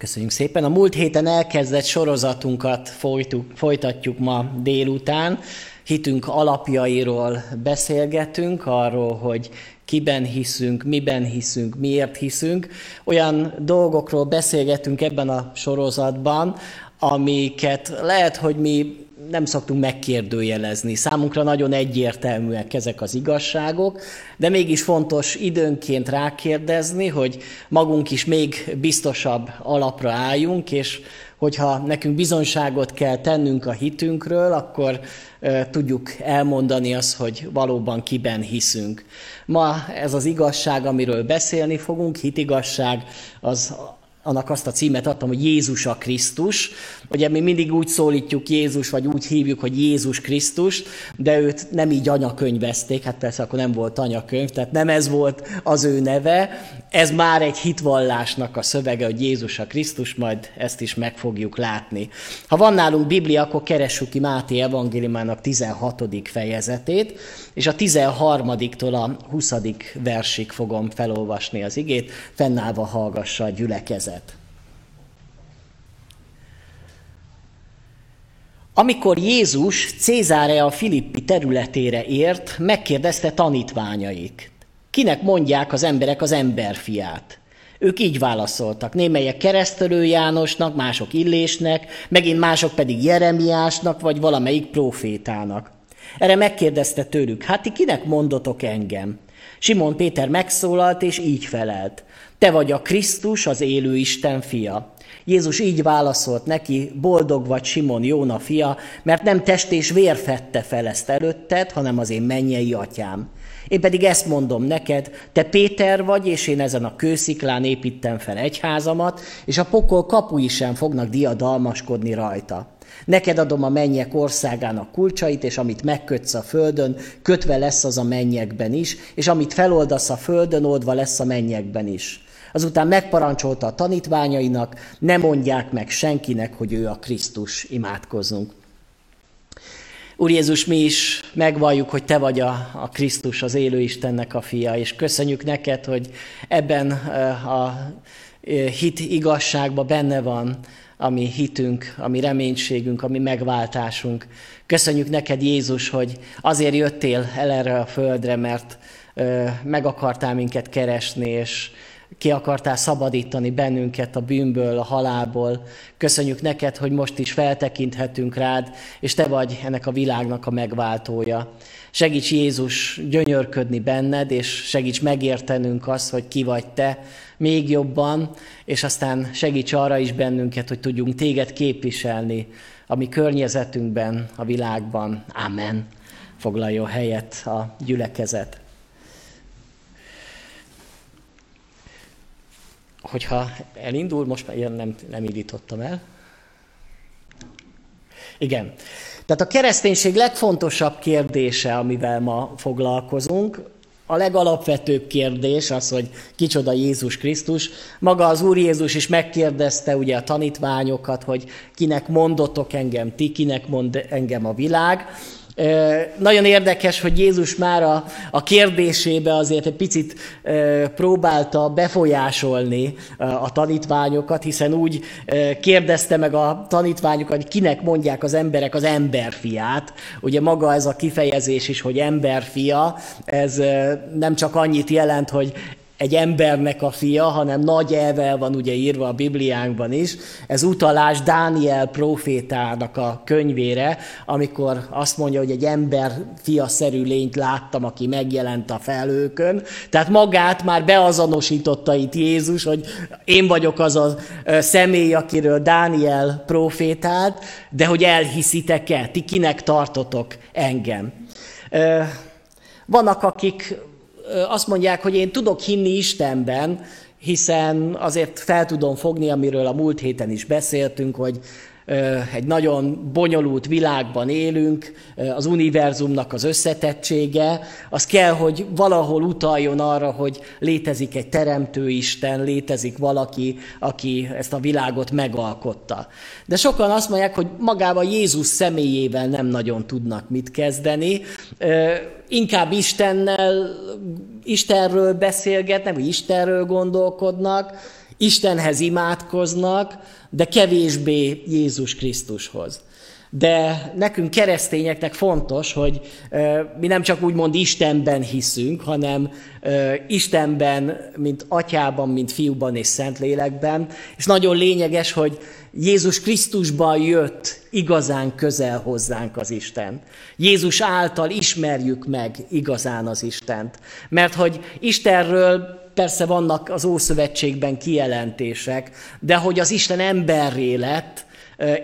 Köszönjük szépen. A múlt héten elkezdett sorozatunkat folytuk, folytatjuk ma délután. Hitünk alapjairól beszélgetünk, arról, hogy kiben hiszünk, miben hiszünk, miért hiszünk. Olyan dolgokról beszélgetünk ebben a sorozatban, amiket lehet, hogy mi nem szoktunk megkérdőjelezni. Számunkra nagyon egyértelműek ezek az igazságok, de mégis fontos időnként rákérdezni, hogy magunk is még biztosabb alapra álljunk, és hogyha nekünk bizonyságot kell tennünk a hitünkről, akkor tudjuk elmondani azt, hogy valóban kiben hiszünk. Ma ez az igazság, amiről beszélni fogunk, hitigasság, az annak azt a címet adtam, hogy Jézus a Krisztus. Ugye mi mindig úgy szólítjuk Jézus, vagy úgy hívjuk, hogy Jézus Krisztus, de őt nem így anyakönyvezték, hát persze akkor nem volt anyakönyv, tehát nem ez volt az ő neve. Ez már egy hitvallásnak a szövege, hogy Jézus a Krisztus, majd ezt is meg fogjuk látni. Ha van nálunk Biblia, akkor keressük ki Máté evangéliumának 16. fejezetét, és a 13-tól a 20. versig fogom felolvasni az igét, fennállva hallgassa a gyülekezet. Amikor Jézus Cézárea Filippi területére ért, megkérdezte tanítványaik, kinek mondják az emberek az emberfiát? Ők így válaszoltak, némelyek keresztelő Jánosnak, mások Illésnek, megint mások pedig Jeremiásnak, vagy valamelyik profétának. Erre megkérdezte tőlük, hát ti kinek mondotok engem? Simon Péter megszólalt, és így felelt. Te vagy a Krisztus, az élő Isten fia. Jézus így válaszolt neki, boldog vagy Simon Jóna fia, mert nem test és vér fette fel ezt előtted, hanem az én mennyei atyám. Én pedig ezt mondom neked, te Péter vagy, és én ezen a kősziklán építem fel egyházamat, és a pokol kapui sem fognak diadalmaskodni rajta. Neked adom a mennyek országának kulcsait, és amit megkötsz a földön, kötve lesz az a mennyekben is, és amit feloldasz a földön, oldva lesz a mennyekben is. Azután megparancsolta a tanítványainak, ne mondják meg senkinek, hogy ő a Krisztus, imádkozunk. Úr Jézus, mi is megvalljuk, hogy Te vagy a, a Krisztus, az élő Istennek a fia, és köszönjük neked, hogy ebben eh, a eh, hit igazságban benne van a mi hitünk, a mi reménységünk, a mi megváltásunk. Köszönjük neked, Jézus, hogy azért jöttél el erre a földre, mert ö, meg akartál minket keresni, és ki akartál szabadítani bennünket a bűnből, a halálból. Köszönjük neked, hogy most is feltekinthetünk rád, és te vagy ennek a világnak a megváltója. Segíts Jézus gyönyörködni benned, és segíts megértenünk azt, hogy ki vagy te, még jobban, és aztán segíts arra is bennünket, hogy tudjunk téged képviselni a mi környezetünkben, a világban. Amen. Foglaljon helyet a gyülekezet. Hogyha elindul, most már ilyen nem, nem indítottam el. Igen. Tehát a kereszténység legfontosabb kérdése, amivel ma foglalkozunk, a legalapvetőbb kérdés az, hogy kicsoda Jézus Krisztus. Maga az Úr Jézus is megkérdezte ugye a tanítványokat, hogy kinek mondotok engem ti, kinek mond engem a világ. Nagyon érdekes, hogy Jézus már a, a kérdésébe azért egy picit próbálta befolyásolni a tanítványokat, hiszen úgy kérdezte meg a tanítványokat, hogy kinek mondják az emberek az emberfiát. Ugye maga ez a kifejezés is, hogy emberfia, ez nem csak annyit jelent, hogy egy embernek a fia, hanem nagy elvel van ugye írva a Bibliánkban is. Ez utalás Dániel profétának a könyvére, amikor azt mondja, hogy egy ember fia-szerű lényt láttam, aki megjelent a felőkön. Tehát magát már beazonosította itt Jézus, hogy én vagyok az a személy, akiről Dániel profétált, de hogy elhiszitek-e, ti kinek tartotok engem. Vannak, akik azt mondják, hogy én tudok hinni Istenben, hiszen azért fel tudom fogni, amiről a múlt héten is beszéltünk, hogy egy nagyon bonyolult világban élünk, az univerzumnak az összetettsége, az kell, hogy valahol utaljon arra, hogy létezik egy teremtő Isten, létezik valaki, aki ezt a világot megalkotta. De sokan azt mondják, hogy magával Jézus személyével nem nagyon tudnak mit kezdeni, inkább Istennel, Istenről beszélgetnek, vagy Istenről gondolkodnak, Istenhez imádkoznak, de kevésbé Jézus Krisztushoz. De nekünk keresztényeknek fontos, hogy mi nem csak úgymond Istenben hiszünk, hanem Istenben, mint atyában, mint fiúban és szentlélekben. És nagyon lényeges, hogy Jézus Krisztusban jött igazán közel hozzánk az Isten. Jézus által ismerjük meg igazán az Istent. Mert hogy Istenről persze vannak az Ószövetségben kijelentések, de hogy az Isten emberré lett,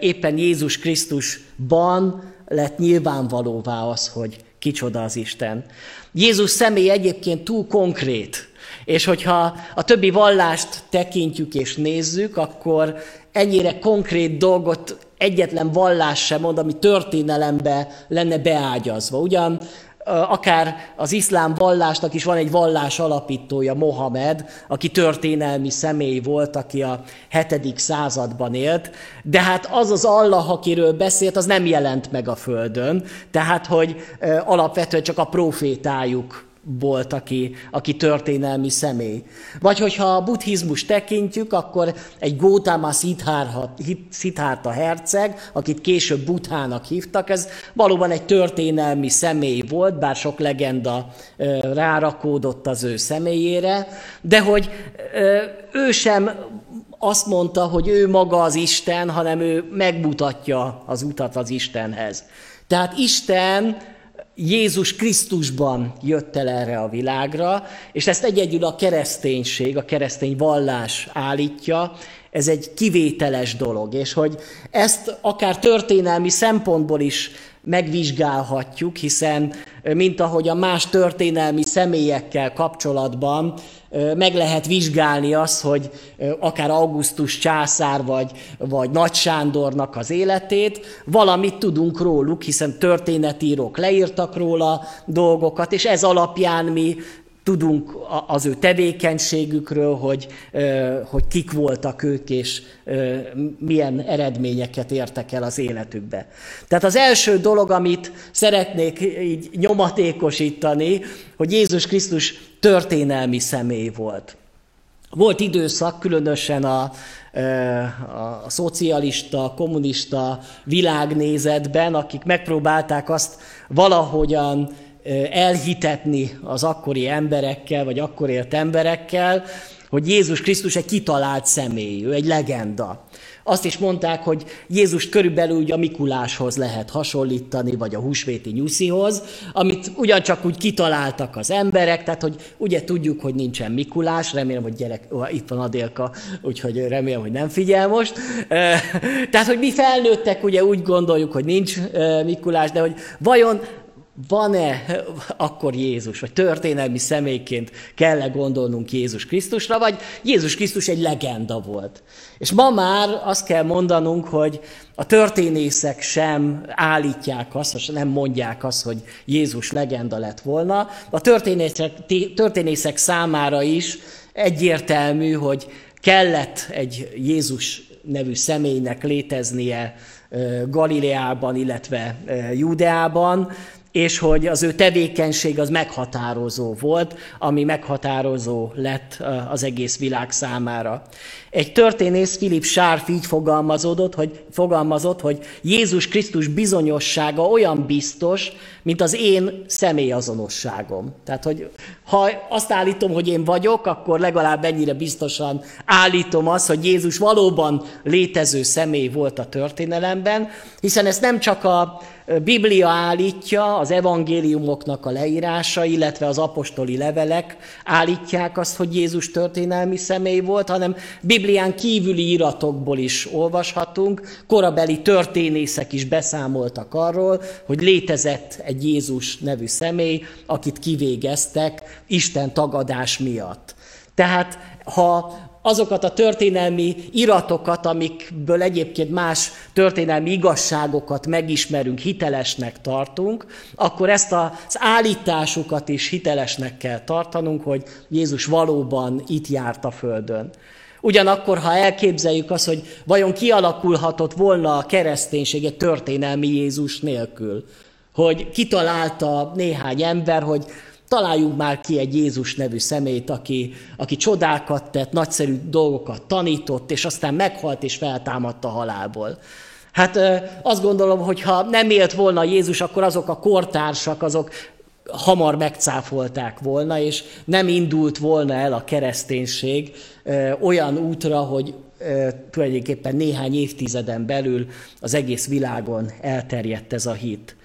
éppen Jézus Krisztusban lett nyilvánvalóvá az, hogy kicsoda az Isten. Jézus személy egyébként túl konkrét, és hogyha a többi vallást tekintjük és nézzük, akkor ennyire konkrét dolgot egyetlen vallás sem mond, ami történelembe lenne beágyazva. Ugyan akár az iszlám vallásnak is van egy vallás alapítója, Mohamed, aki történelmi személy volt, aki a 7. században élt, de hát az az Allah, akiről beszélt, az nem jelent meg a földön, tehát hogy alapvetően csak a profétájuk volt, aki, aki történelmi személy. Vagy hogyha a buddhizmus tekintjük, akkor egy Gautama Siddhartha herceg, akit később Buddhának hívtak, ez valóban egy történelmi személy volt, bár sok legenda rárakódott az ő személyére, de hogy ő sem azt mondta, hogy ő maga az Isten, hanem ő megmutatja az utat az Istenhez. Tehát Isten Jézus Krisztusban jött el erre a világra, és ezt egyedül a kereszténység, a keresztény vallás állítja, ez egy kivételes dolog, és hogy ezt akár történelmi szempontból is megvizsgálhatjuk, hiszen mint ahogy a más történelmi személyekkel kapcsolatban meg lehet vizsgálni azt, hogy akár Augustus császár vagy, vagy Nagy Sándornak az életét, valamit tudunk róluk, hiszen történetírók leírtak róla dolgokat, és ez alapján mi tudunk az ő tevékenységükről, hogy, hogy kik voltak ők, és milyen eredményeket értek el az életükbe. Tehát az első dolog, amit szeretnék így nyomatékosítani, hogy Jézus Krisztus történelmi személy volt. Volt időszak, különösen a, a, szocialista, a kommunista világnézetben, akik megpróbálták azt valahogyan elhitetni az akkori emberekkel, vagy akkor élt emberekkel, hogy Jézus Krisztus egy kitalált személy, ő egy legenda. Azt is mondták, hogy Jézus körülbelül úgy a Mikuláshoz lehet hasonlítani, vagy a húsvéti nyuszihoz, amit ugyancsak úgy kitaláltak az emberek, tehát hogy ugye tudjuk, hogy nincsen Mikulás, remélem, hogy gyerek, ó, itt van Adélka, úgyhogy remélem, hogy nem figyel most. Tehát, hogy mi felnőttek ugye úgy gondoljuk, hogy nincs Mikulás, de hogy vajon van-e akkor Jézus, vagy történelmi személyként kell-e gondolnunk Jézus Krisztusra, vagy Jézus Krisztus egy legenda volt. És ma már azt kell mondanunk, hogy a történészek sem állítják azt, vagy nem mondják azt, hogy Jézus legenda lett volna. A történészek, történészek számára is egyértelmű, hogy kellett egy Jézus nevű személynek léteznie Galileában, illetve Judeában, és hogy az ő tevékenység az meghatározó volt, ami meghatározó lett az egész világ számára. Egy történész, Philip Sárf így fogalmazódott, hogy, fogalmazott, hogy Jézus Krisztus bizonyossága olyan biztos, mint az én személyazonosságom. Tehát, hogy ha azt állítom, hogy én vagyok, akkor legalább ennyire biztosan állítom azt, hogy Jézus valóban létező személy volt a történelemben, hiszen ezt nem csak a Biblia állítja, az evangéliumoknak a leírása, illetve az apostoli levelek állítják azt, hogy Jézus történelmi személy volt, hanem Biblián kívüli iratokból is olvashatunk, korabeli történészek is beszámoltak arról, hogy létezett egy Jézus nevű személy, akit kivégeztek Isten tagadás miatt. Tehát ha azokat a történelmi iratokat, amikből egyébként más történelmi igazságokat megismerünk, hitelesnek tartunk, akkor ezt az állításukat is hitelesnek kell tartanunk, hogy Jézus valóban itt járt a Földön. Ugyanakkor, ha elképzeljük azt, hogy vajon kialakulhatott volna a kereszténység egy történelmi Jézus nélkül, hogy kitalálta néhány ember, hogy találjunk már ki egy Jézus nevű szemét, aki, aki csodákat tett, nagyszerű dolgokat tanított, és aztán meghalt és feltámadt a halálból. Hát azt gondolom, hogy ha nem élt volna Jézus, akkor azok a kortársak, azok hamar megcáfolták volna, és nem indult volna el a kereszténység olyan útra, hogy tulajdonképpen néhány évtizeden belül az egész világon elterjedt ez a hit.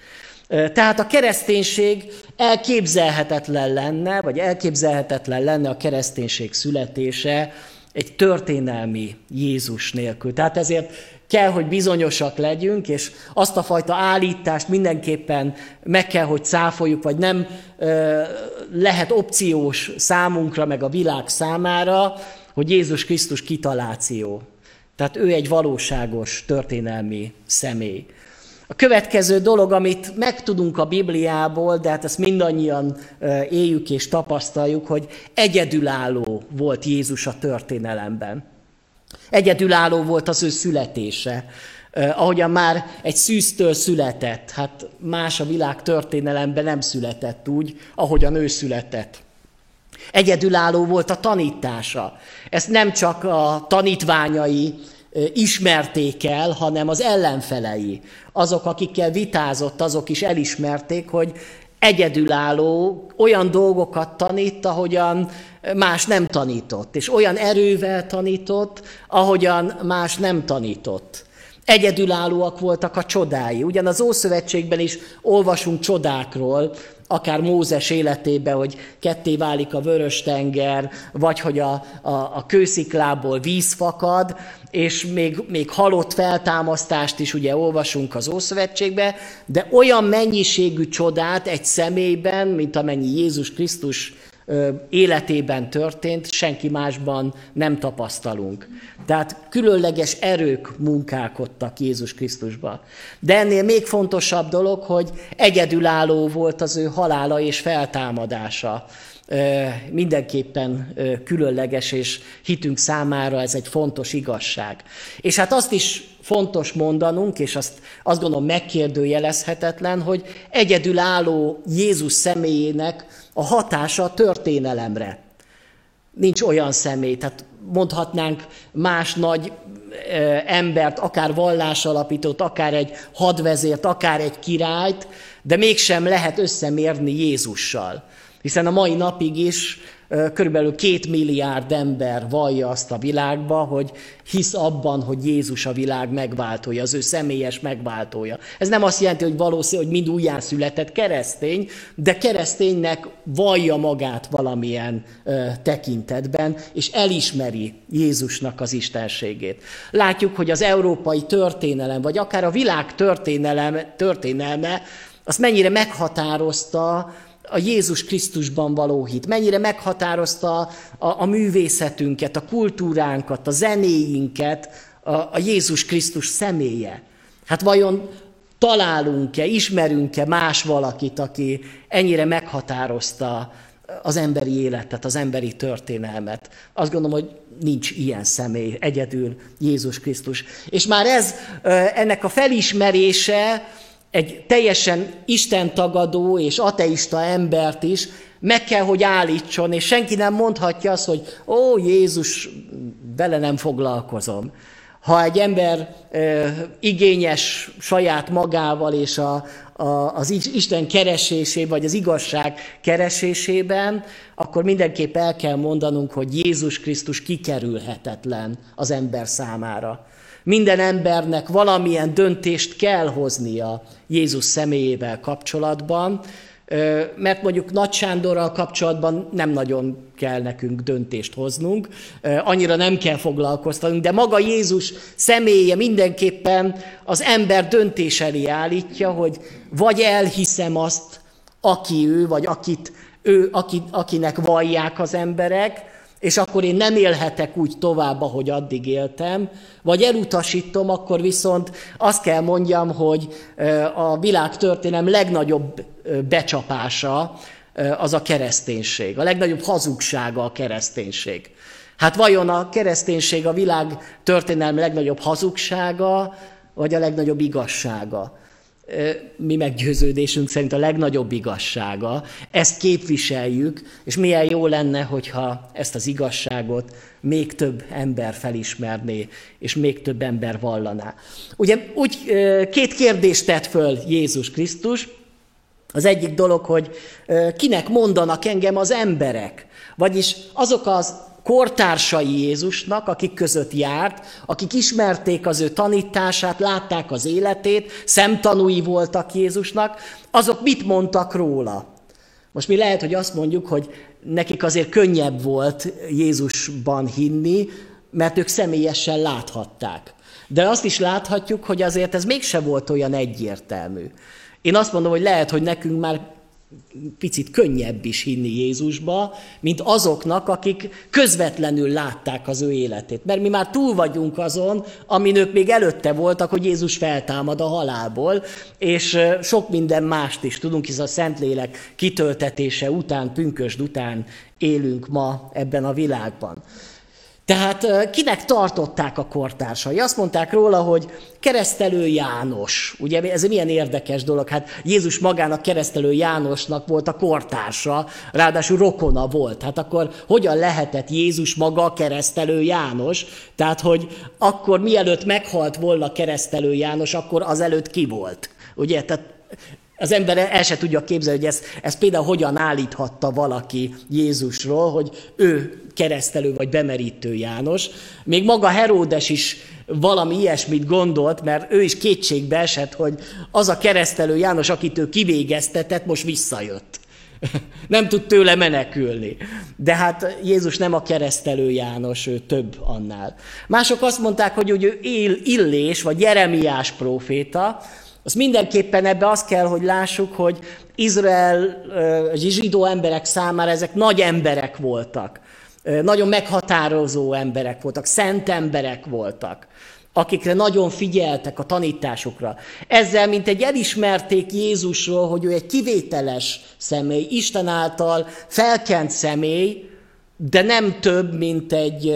Tehát a kereszténység elképzelhetetlen lenne, vagy elképzelhetetlen lenne a kereszténység születése egy történelmi Jézus nélkül. Tehát ezért kell, hogy bizonyosak legyünk, és azt a fajta állítást mindenképpen meg kell, hogy cáfoljuk, vagy nem lehet opciós számunkra, meg a világ számára, hogy Jézus Krisztus kitaláció. Tehát ő egy valóságos történelmi személy. A következő dolog, amit megtudunk a Bibliából, de hát ezt mindannyian éljük és tapasztaljuk, hogy egyedülálló volt Jézus a történelemben. Egyedülálló volt az ő születése. Ahogyan már egy szűztől született, hát más a világ történelemben nem született úgy, ahogyan ő született. Egyedülálló volt a tanítása. Ezt nem csak a tanítványai ismerték el, hanem az ellenfelei. Azok, akikkel vitázott, azok is elismerték, hogy egyedülálló olyan dolgokat tanít, ahogyan más nem tanított, és olyan erővel tanított, ahogyan más nem tanított. Egyedülállóak voltak a csodái. Ugyan az Ószövetségben is olvasunk csodákról, akár Mózes életében, hogy ketté válik a vörös tenger, vagy hogy a, a, a kősziklából víz fakad, és még, még halott feltámasztást is ugye olvasunk az Ószövetségbe, de olyan mennyiségű csodát egy személyben, mint amennyi Jézus Krisztus életében történt, senki másban nem tapasztalunk. Tehát különleges erők munkálkodtak Jézus Krisztusban. De ennél még fontosabb dolog, hogy egyedülálló volt az ő halála és feltámadása. Mindenképpen különleges, és hitünk számára ez egy fontos igazság. És hát azt is fontos mondanunk, és azt, azt gondolom megkérdőjelezhetetlen, hogy egyedülálló Jézus személyének a hatása a történelemre. Nincs olyan személy, tehát mondhatnánk más nagy embert, akár vallásalapítót, akár egy hadvezért, akár egy királyt, de mégsem lehet összemérni Jézussal. Hiszen a mai napig is körülbelül két milliárd ember vallja azt a világba, hogy hisz abban, hogy Jézus a világ megváltója, az ő személyes megváltója. Ez nem azt jelenti, hogy valószínű, hogy mind újjászületett keresztény, de kereszténynek vallja magát valamilyen tekintetben, és elismeri Jézusnak az istenségét. Látjuk, hogy az európai történelem, vagy akár a világ történelem, történelme, azt mennyire meghatározta a Jézus Krisztusban való hit, mennyire meghatározta a, a művészetünket, a kultúránkat, a zenéinket a, a Jézus Krisztus személye. Hát vajon találunk-e, ismerünk-e más valakit, aki ennyire meghatározta az emberi életet, az emberi történelmet. Azt gondolom, hogy nincs ilyen személy, egyedül Jézus Krisztus. És már ez, ennek a felismerése, egy teljesen istentagadó és ateista embert is meg kell, hogy állítson, és senki nem mondhatja azt, hogy ó, Jézus, vele nem foglalkozom. Ha egy ember e, igényes saját magával és a, a, az Isten keresésében, vagy az igazság keresésében, akkor mindenképp el kell mondanunk, hogy Jézus Krisztus kikerülhetetlen az ember számára. Minden embernek valamilyen döntést kell hoznia Jézus személyével kapcsolatban, mert mondjuk Nagy Sándorral kapcsolatban nem nagyon kell nekünk döntést hoznunk, annyira nem kell foglalkoztanunk, de maga Jézus személye mindenképpen az ember döntés elé állítja, hogy vagy elhiszem azt, aki ő, vagy akit ő, akinek vallják az emberek, és akkor én nem élhetek úgy tovább, ahogy addig éltem, vagy elutasítom, akkor viszont azt kell mondjam, hogy a világ történelem legnagyobb becsapása az a kereszténység, a legnagyobb hazugsága a kereszténység. Hát vajon a kereszténység a világ történelmi legnagyobb hazugsága, vagy a legnagyobb igazsága? Mi meggyőződésünk szerint a legnagyobb igazsága, ezt képviseljük, és milyen jó lenne, hogyha ezt az igazságot még több ember felismerné, és még több ember vallaná. Ugye úgy két kérdést tett föl Jézus Krisztus, az egyik dolog, hogy kinek mondanak engem az emberek, vagyis azok az kortársai Jézusnak, akik között járt, akik ismerték az ő tanítását, látták az életét, szemtanúi voltak Jézusnak, azok mit mondtak róla? Most mi lehet, hogy azt mondjuk, hogy nekik azért könnyebb volt Jézusban hinni, mert ők személyesen láthatták. De azt is láthatjuk, hogy azért ez mégse volt olyan egyértelmű. Én azt mondom, hogy lehet, hogy nekünk már picit könnyebb is hinni Jézusba, mint azoknak, akik közvetlenül látták az ő életét. Mert mi már túl vagyunk azon, amin ők még előtte voltak, hogy Jézus feltámad a halálból, és sok minden mást is tudunk, hisz a Szentlélek kitöltetése után, pünkösd után élünk ma ebben a világban. Tehát kinek tartották a kortársai? Azt mondták róla, hogy keresztelő János. Ugye ez milyen érdekes dolog. Hát Jézus magának keresztelő Jánosnak volt a kortársa, ráadásul rokona volt. Hát akkor hogyan lehetett Jézus maga keresztelő János? Tehát, hogy akkor mielőtt meghalt volna keresztelő János, akkor azelőtt ki volt? Ugye? Tehát az ember el se tudja képzelni, hogy ezt, ezt például hogyan állíthatta valaki Jézusról, hogy ő keresztelő vagy bemerítő János. Még maga Heródes is valami ilyesmit gondolt, mert ő is kétségbe esett, hogy az a keresztelő János, akit ő kivégeztetett, most visszajött. nem tud tőle menekülni. De hát Jézus nem a keresztelő János, ő több annál. Mások azt mondták, hogy ő Illés vagy Jeremiás próféta, az mindenképpen ebbe azt kell, hogy lássuk, hogy Izrael, zsidó emberek számára ezek nagy emberek voltak. Nagyon meghatározó emberek voltak, szent emberek voltak, akikre nagyon figyeltek a tanításukra. Ezzel, mint egy elismerték Jézusról, hogy ő egy kivételes személy, Isten által felkent személy, de nem több, mint egy,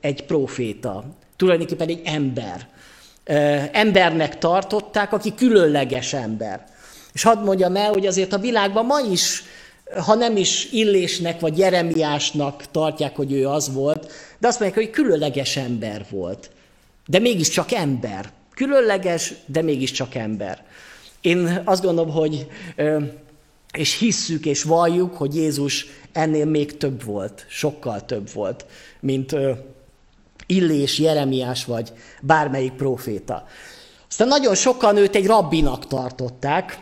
egy proféta. Tulajdonképpen egy ember embernek tartották, aki különleges ember. És hadd mondjam el, hogy azért a világban ma is, ha nem is Illésnek vagy Jeremiásnak tartják, hogy ő az volt, de azt mondják, hogy különleges ember volt. De mégiscsak ember. Különleges, de mégiscsak ember. Én azt gondolom, hogy és hisszük és valljuk, hogy Jézus ennél még több volt, sokkal több volt, mint Illés, Jeremiás vagy bármelyik proféta. Aztán nagyon sokan őt egy rabbinak tartották.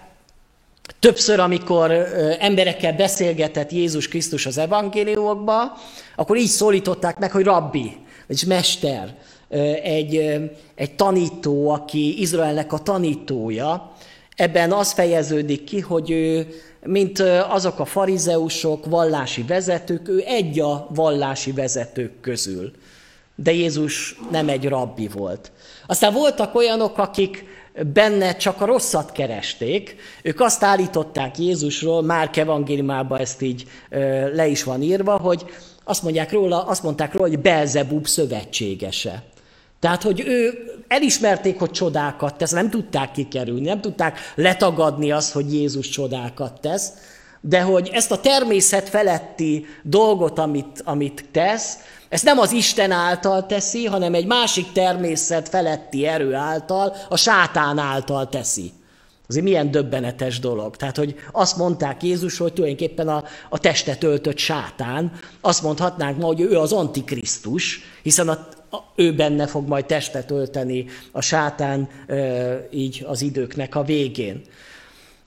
Többször, amikor emberekkel beszélgetett Jézus Krisztus az evangéliumokba, akkor így szólították meg, hogy rabbi, vagyis mester, egy, egy tanító, aki Izraelnek a tanítója. Ebben az fejeződik ki, hogy ő, mint azok a farizeusok, vallási vezetők, ő egy a vallási vezetők közül de Jézus nem egy rabbi volt. Aztán voltak olyanok, akik benne csak a rosszat keresték. Ők azt állították Jézusról, Márk evangéliumában ezt így le is van írva, hogy azt, mondják róla, azt mondták róla, hogy Belzebub szövetségese. Tehát, hogy ő elismerték, hogy csodákat tesz, nem tudták kikerülni, nem tudták letagadni azt, hogy Jézus csodákat tesz, de hogy ezt a természet feletti dolgot, amit, amit tesz, ezt nem az Isten által teszi, hanem egy másik természet feletti erő által, a sátán által teszi. Azért milyen döbbenetes dolog. Tehát, hogy azt mondták Jézus, hogy tulajdonképpen a, a testet öltött sátán, azt mondhatnánk ma, hogy ő az antikrisztus, hiszen a, a, ő benne fog majd testet ölteni a sátán e, így az időknek a végén.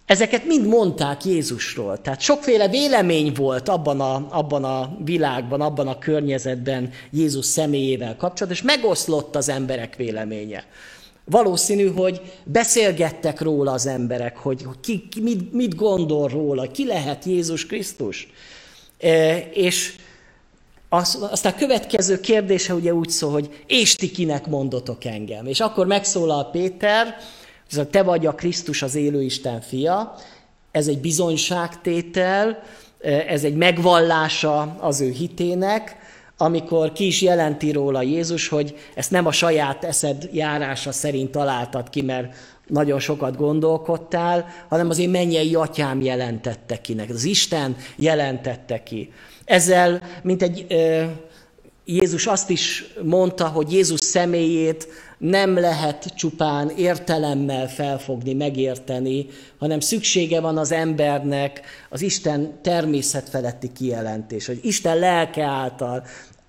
Ezeket mind mondták Jézusról. Tehát sokféle vélemény volt abban a, abban a világban, abban a környezetben Jézus személyével kapcsolatban, és megoszlott az emberek véleménye. Valószínű, hogy beszélgettek róla az emberek, hogy ki, ki mit, mit gondol róla, ki lehet Jézus Krisztus. E, és az, aztán a következő kérdése ugye úgy szól, hogy és ti kinek mondotok engem. És akkor megszólal Péter, ez te vagy a Krisztus az élő Isten fia, ez egy bizonyságtétel, ez egy megvallása az ő hitének, amikor ki is jelenti róla Jézus, hogy ezt nem a saját eszed járása szerint találtad ki, mert nagyon sokat gondolkodtál, hanem az én mennyei atyám jelentette ki neked. Az Isten jelentette ki. Ezzel, mint egy Jézus azt is mondta, hogy Jézus személyét nem lehet csupán értelemmel felfogni, megérteni, hanem szüksége van az embernek az Isten természetfeletti kijelentés, hogy Isten lelke által,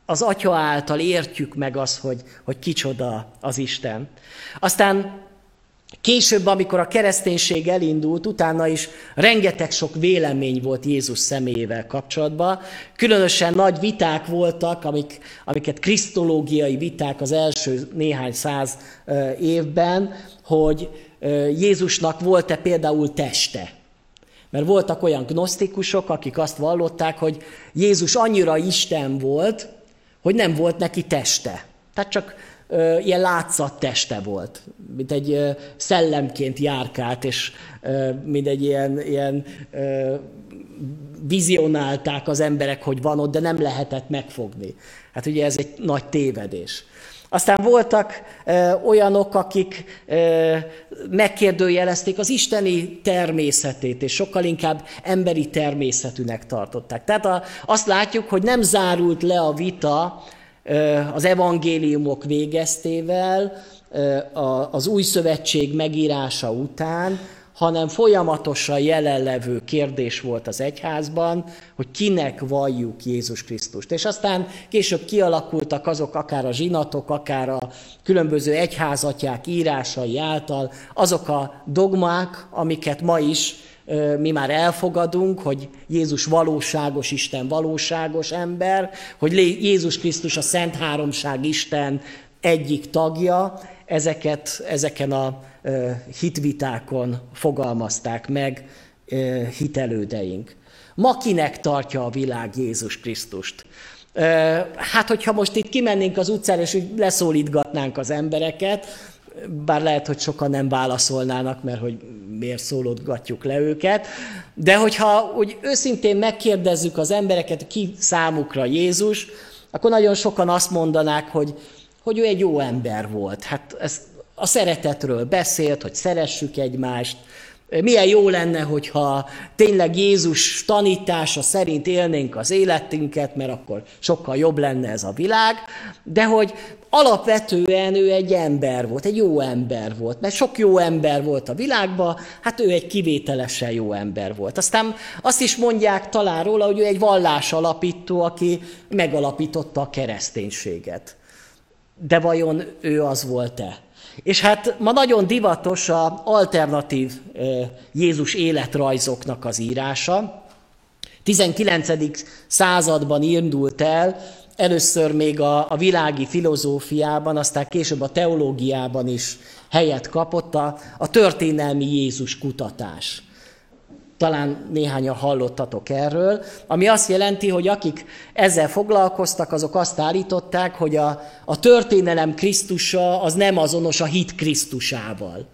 az Atya által értjük meg azt, hogy, hogy kicsoda az Isten. Aztán Később, amikor a kereszténység elindult, utána is rengeteg sok vélemény volt Jézus személyével kapcsolatban. Különösen nagy viták voltak, amik, amiket krisztológiai viták az első néhány száz évben, hogy Jézusnak volt-e például teste. Mert voltak olyan gnosztikusok, akik azt vallották, hogy Jézus annyira Isten volt, hogy nem volt neki teste. Tehát csak ilyen látszat teste volt, mint egy szellemként járkált, és mint egy ilyen, ilyen vizionálták az emberek, hogy van ott, de nem lehetett megfogni. Hát ugye ez egy nagy tévedés. Aztán voltak ö, olyanok, akik ö, megkérdőjelezték az isteni természetét, és sokkal inkább emberi természetűnek tartották. Tehát a, azt látjuk, hogy nem zárult le a vita az evangéliumok végeztével, az új szövetség megírása után, hanem folyamatosan jelenlevő kérdés volt az egyházban, hogy kinek valljuk Jézus Krisztust. És aztán később kialakultak azok akár a zsinatok, akár a különböző egyházatják írásai által, azok a dogmák, amiket ma is mi már elfogadunk, hogy Jézus valóságos Isten, valóságos ember, hogy Jézus Krisztus a Szent Háromság Isten egyik tagja, ezeket ezeken a hitvitákon fogalmazták meg hitelődeink. Ma kinek tartja a világ Jézus Krisztust? Hát, hogyha most itt kimennénk az utcára, és leszólítgatnánk az embereket, bár lehet, hogy sokan nem válaszolnának, mert hogy miért szólodgatjuk le őket, de hogyha úgy őszintén megkérdezzük az embereket, ki számukra Jézus, akkor nagyon sokan azt mondanák, hogy, hogy ő egy jó ember volt. Hát ezt a szeretetről beszélt, hogy szeressük egymást, milyen jó lenne, hogyha tényleg Jézus tanítása szerint élnénk az életünket, mert akkor sokkal jobb lenne ez a világ, de hogy alapvetően ő egy ember volt, egy jó ember volt, mert sok jó ember volt a világban, hát ő egy kivételesen jó ember volt. Aztán azt is mondják talán róla, hogy ő egy vallás alapító, aki megalapította a kereszténységet. De vajon ő az volt-e? És hát ma nagyon divatos a alternatív Jézus életrajzoknak az írása. 19. században indult el, először még a, a világi filozófiában, aztán később a teológiában is helyet kapott a, a történelmi Jézus kutatás talán néhányan hallottatok erről, ami azt jelenti, hogy akik ezzel foglalkoztak, azok azt állították, hogy a, a történelem Krisztusa az nem azonos a hit Krisztusával.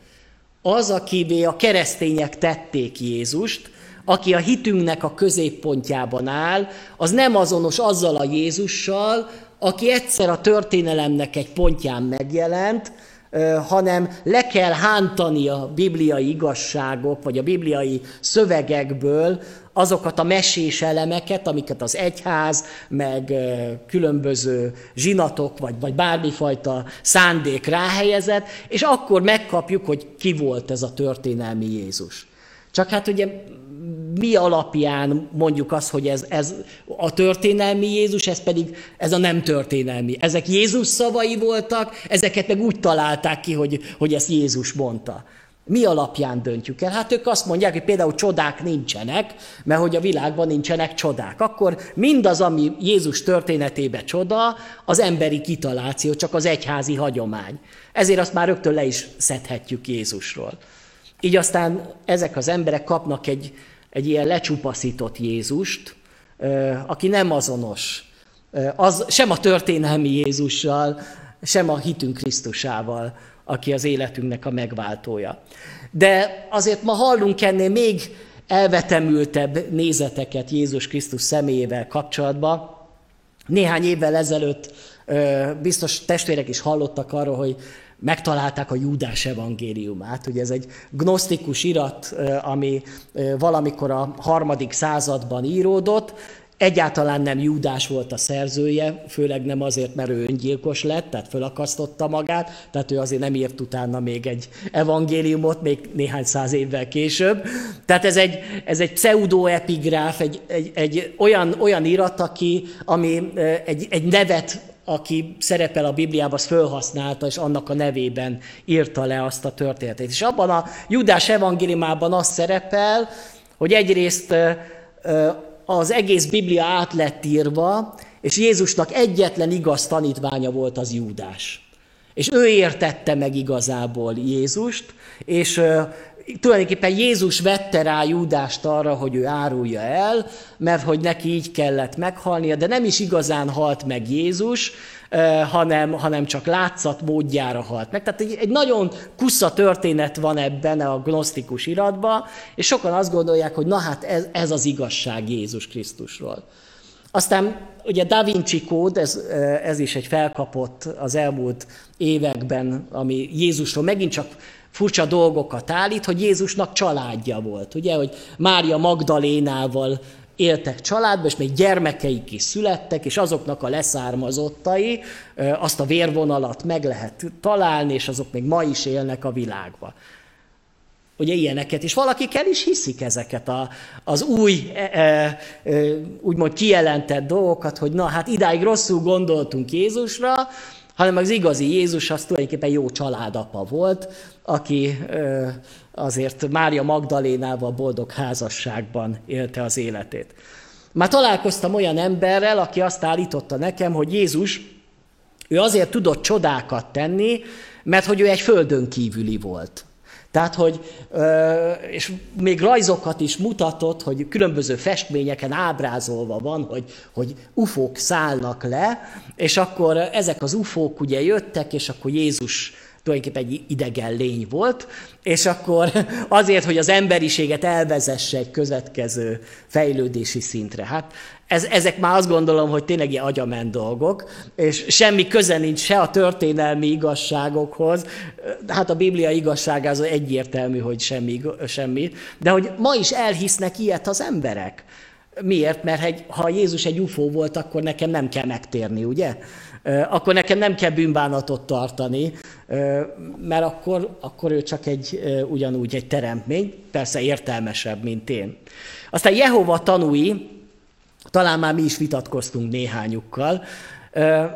Az, akivé a keresztények tették Jézust, aki a hitünknek a középpontjában áll, az nem azonos azzal a Jézussal, aki egyszer a történelemnek egy pontján megjelent, hanem le kell hántani a bibliai igazságok, vagy a bibliai szövegekből azokat a mesés elemeket, amiket az egyház, meg különböző zsinatok, vagy, vagy bármifajta szándék ráhelyezett, és akkor megkapjuk, hogy ki volt ez a történelmi Jézus. Csak hát ugye mi alapján mondjuk azt, hogy ez, ez a történelmi Jézus, ez pedig ez a nem történelmi. Ezek Jézus szavai voltak, ezeket meg úgy találták ki, hogy, hogy ezt Jézus mondta. Mi alapján döntjük el? Hát ők azt mondják, hogy például csodák nincsenek, mert hogy a világban nincsenek csodák. Akkor mindaz, ami Jézus történetében csoda, az emberi kitaláció, csak az egyházi hagyomány. Ezért azt már rögtön le is szedhetjük Jézusról. Így aztán ezek az emberek kapnak egy, egy ilyen lecsupaszított Jézust, aki nem azonos az, sem a történelmi Jézussal, sem a hitünk Krisztusával, aki az életünknek a megváltója. De azért ma hallunk ennél még elvetemültebb nézeteket Jézus Krisztus személyével kapcsolatban. Néhány évvel ezelőtt biztos testvérek is hallottak arról, hogy megtalálták a Júdás evangéliumát. Ugye ez egy gnosztikus irat, ami valamikor a harmadik században íródott, Egyáltalán nem Júdás volt a szerzője, főleg nem azért, mert ő öngyilkos lett, tehát fölakasztotta magát, tehát ő azért nem írt utána még egy evangéliumot, még néhány száz évvel később. Tehát ez egy, ez egy pseudoepigráf, egy, egy, egy olyan, olyan irat, aki, ami egy, egy nevet aki szerepel a Bibliában, az fölhasználta, és annak a nevében írta le azt a történetet. És abban a Judás evangéliumában az szerepel, hogy egyrészt az egész Biblia át lett írva, és Jézusnak egyetlen igaz tanítványa volt az Júdás. És ő értette meg igazából Jézust, és tulajdonképpen Jézus vette rá Júdást arra, hogy ő árulja el, mert hogy neki így kellett meghalnia, de nem is igazán halt meg Jézus, hanem, hanem csak látszat módjára halt meg. Tehát egy, egy nagyon kusza történet van ebben a gnosztikus iratban, és sokan azt gondolják, hogy na hát ez, ez az igazság Jézus Krisztusról. Aztán ugye Da Vinci kód, ez, ez is egy felkapott az elmúlt években, ami Jézusról megint csak furcsa dolgokat állít, hogy Jézusnak családja volt. Ugye, hogy Mária Magdalénával éltek családba, és még gyermekeik is születtek, és azoknak a leszármazottai, azt a vérvonalat meg lehet találni, és azok még ma is élnek a világba. Ugye ilyeneket, és valakik el is hiszik ezeket a, az új, e, e, e, úgymond kijelentett dolgokat, hogy na hát idáig rosszul gondoltunk Jézusra, hanem az igazi Jézus az tulajdonképpen jó családapa volt, aki azért Mária Magdalénával boldog házasságban élte az életét. Már találkoztam olyan emberrel, aki azt állította nekem, hogy Jézus, ő azért tudott csodákat tenni, mert hogy ő egy földön kívüli volt. Tehát, hogy, és még rajzokat is mutatott, hogy különböző festményeken ábrázolva van, hogy, hogy ufók szállnak le, és akkor ezek az ufók ugye jöttek, és akkor Jézus tulajdonképpen egy idegen lény volt, és akkor azért, hogy az emberiséget elvezesse egy következő fejlődési szintre. Hát ez, ezek már azt gondolom, hogy tényleg ilyen agyament dolgok, és semmi köze nincs se a történelmi igazságokhoz, hát a Biblia igazsága az egyértelmű, hogy semmi, semmi, de hogy ma is elhisznek ilyet az emberek. Miért? Mert ha Jézus egy UFO volt, akkor nekem nem kell megtérni, ugye? Akkor nekem nem kell bűnbánatot tartani, mert akkor, akkor ő csak egy ugyanúgy egy teremtmény, persze értelmesebb, mint én. Aztán Jehova tanúi, talán már mi is vitatkoztunk néhányukkal,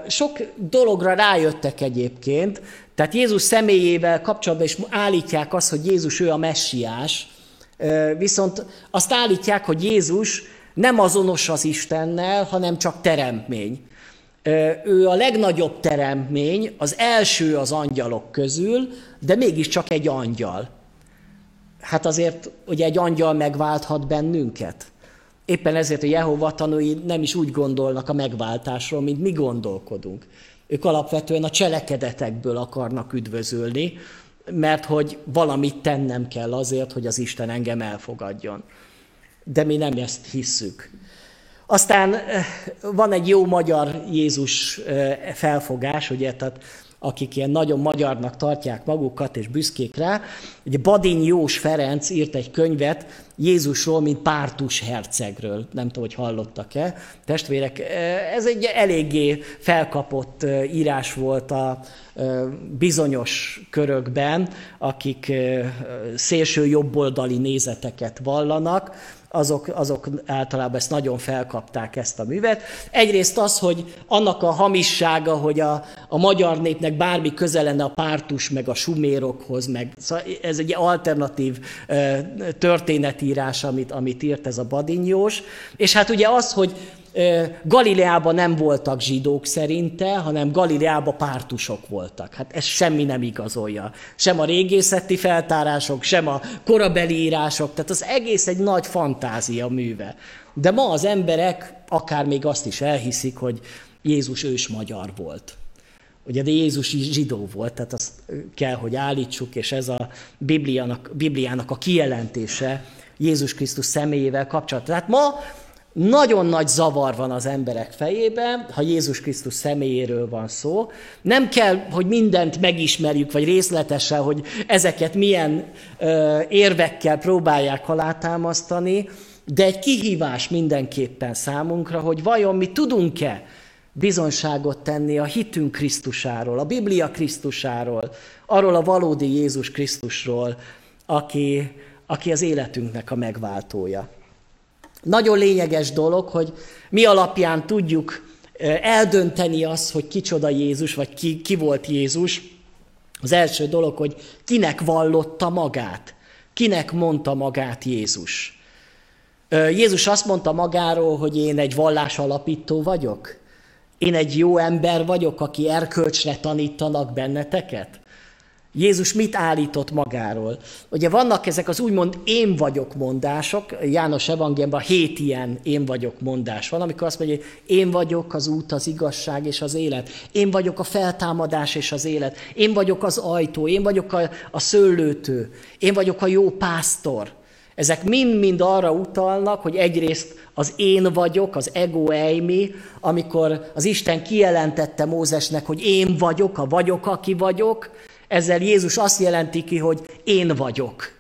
sok dologra rájöttek egyébként, tehát Jézus személyével kapcsolatban is állítják azt, hogy Jézus ő a messiás, viszont azt állítják, hogy Jézus nem azonos az Istennel, hanem csak teremtmény. Ő a legnagyobb teremtmény, az első az angyalok közül, de mégiscsak egy angyal. Hát azért ugye egy angyal megválthat bennünket. Éppen ezért a Jehova tanúi nem is úgy gondolnak a megváltásról, mint mi gondolkodunk. Ők alapvetően a cselekedetekből akarnak üdvözölni, mert hogy valamit tennem kell azért, hogy az Isten engem elfogadjon. De mi nem ezt hisszük. Aztán eh, van egy jó magyar Jézus eh, felfogás, ugye, tehát akik ilyen nagyon magyarnak tartják magukat és büszkék rá. Ugye Badin Jós Ferenc írt egy könyvet Jézusról, mint pártus hercegről. Nem tudom, hogy hallottak-e. Testvérek, eh, ez egy eléggé felkapott írás volt a bizonyos körökben, akik szélső jobboldali nézeteket vallanak, azok, azok általában ezt nagyon felkapták ezt a művet. Egyrészt az, hogy annak a hamissága, hogy a, a magyar népnek bármi köze lenne a pártus, meg a sumérokhoz, meg szóval ez egy alternatív történetírás, amit, amit írt ez a Badinyós. És hát ugye az, hogy Galileában nem voltak zsidók szerinte, hanem Galileában pártusok voltak. Hát ez semmi nem igazolja. Sem a régészeti feltárások, sem a korabeli írások, tehát az egész egy nagy fantázia műve. De ma az emberek akár még azt is elhiszik, hogy Jézus ős magyar volt. Ugye, de Jézus is zsidó volt, tehát azt kell, hogy állítsuk, és ez a Bibliának, Bibliának a kijelentése Jézus Krisztus személyével kapcsolatban. Tehát ma nagyon nagy zavar van az emberek fejében, ha Jézus Krisztus személyéről van szó. Nem kell, hogy mindent megismerjük, vagy részletesen, hogy ezeket milyen ö, érvekkel próbálják alátámasztani, de egy kihívás mindenképpen számunkra, hogy vajon mi tudunk-e bizonyságot tenni a hitünk Krisztusáról, a Biblia Krisztusáról, arról a valódi Jézus Krisztusról, aki, aki az életünknek a megváltója. Nagyon lényeges dolog, hogy mi alapján tudjuk eldönteni azt, hogy kicsoda Jézus, vagy ki, ki volt Jézus. Az első dolog, hogy kinek vallotta magát, kinek mondta magát Jézus. Jézus azt mondta magáról, hogy én egy vallás alapító vagyok. Én egy jó ember vagyok, aki erkölcsre tanítanak benneteket. Jézus mit állított magáról? Ugye vannak ezek az úgymond én vagyok mondások, János evangéliumban hét ilyen én vagyok mondás van, amikor azt mondja, hogy én vagyok az út, az igazság és az élet. Én vagyok a feltámadás és az élet. Én vagyok az ajtó, én vagyok a, a szőlőtő. Én vagyok a jó pásztor. Ezek mind-mind arra utalnak, hogy egyrészt az én vagyok, az ego eimi, amikor az Isten kijelentette Mózesnek, hogy én vagyok, a vagyok, aki vagyok, ezzel Jézus azt jelenti ki, hogy én vagyok.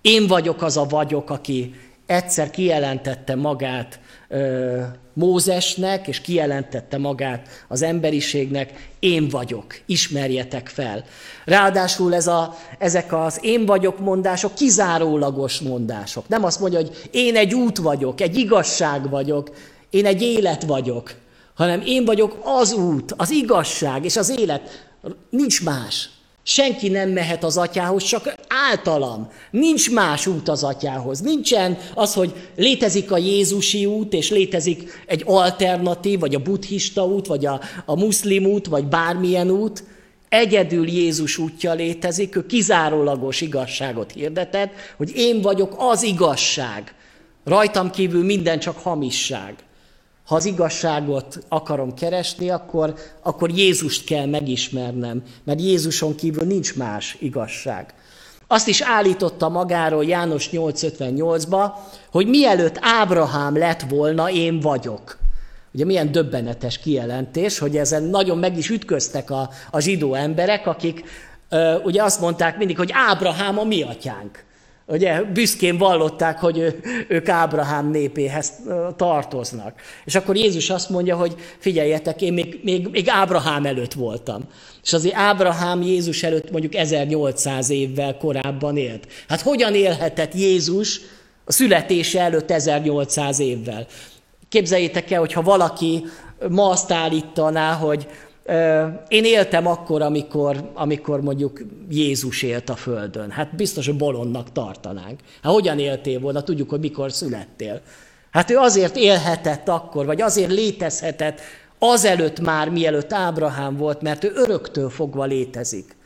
Én vagyok az a vagyok, aki egyszer kijelentette magát ö, Mózesnek, és kijelentette magát az emberiségnek, én vagyok, ismerjetek fel. Ráadásul ez a, ezek az én vagyok mondások kizárólagos mondások. Nem azt mondja, hogy én egy út vagyok, egy igazság vagyok, én egy élet vagyok, hanem én vagyok az út, az igazság és az élet. Nincs más. Senki nem mehet az atyához, csak általam. Nincs más út az atyához. Nincsen az, hogy létezik a Jézusi út, és létezik egy alternatív, vagy a buddhista út, vagy a, a muszlim út, vagy bármilyen út. Egyedül Jézus útja létezik, ő kizárólagos igazságot hirdetett, hogy én vagyok az igazság. Rajtam kívül minden csak hamisság. Ha az igazságot akarom keresni, akkor, akkor Jézust kell megismernem, mert Jézuson kívül nincs más igazság. Azt is állította magáról János 8.58-ba, hogy mielőtt Ábrahám lett volna, én vagyok. Ugye milyen döbbenetes kijelentés, hogy ezen nagyon meg is ütköztek a, a zsidó emberek, akik ö, ugye azt mondták mindig, hogy Ábrahám a mi atyánk. Ugye büszkén vallották, hogy ő, ők Ábrahám népéhez tartoznak. És akkor Jézus azt mondja, hogy figyeljetek, én még, még, még Ábrahám előtt voltam. És azért Ábrahám Jézus előtt mondjuk 1800 évvel korábban élt. Hát hogyan élhetett Jézus a születése előtt 1800 évvel? Képzeljétek el, hogyha valaki ma azt állítaná, hogy én éltem akkor, amikor, amikor mondjuk Jézus élt a Földön. Hát biztos, hogy bolondnak tartanánk. Hát hogyan éltél volna? Tudjuk, hogy mikor születtél. Hát ő azért élhetett akkor, vagy azért létezhetett azelőtt már, mielőtt Ábrahám volt, mert ő öröktől fogva létezik.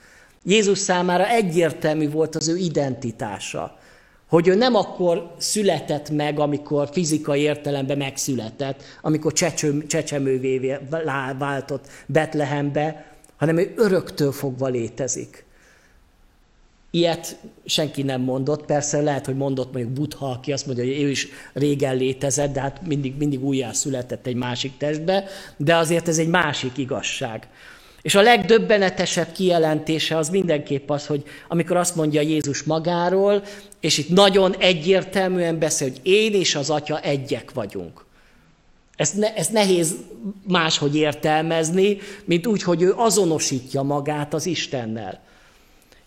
Jézus számára egyértelmű volt az ő identitása hogy ő nem akkor született meg, amikor fizikai értelemben megszületett, amikor csecső, csecsemővé váltott Betlehembe, hanem ő öröktől fogva létezik. Ilyet senki nem mondott, persze lehet, hogy mondott mondjuk Buddha, aki azt mondja, hogy ő is régen létezett, de hát mindig, mindig újjá született egy másik testbe, de azért ez egy másik igazság. És a legdöbbenetesebb kijelentése az mindenképp az, hogy amikor azt mondja Jézus magáról, és itt nagyon egyértelműen beszél, hogy én és az Atya egyek vagyunk. Ezt, ne, ezt nehéz máshogy értelmezni, mint úgy, hogy ő azonosítja magát az Istennel.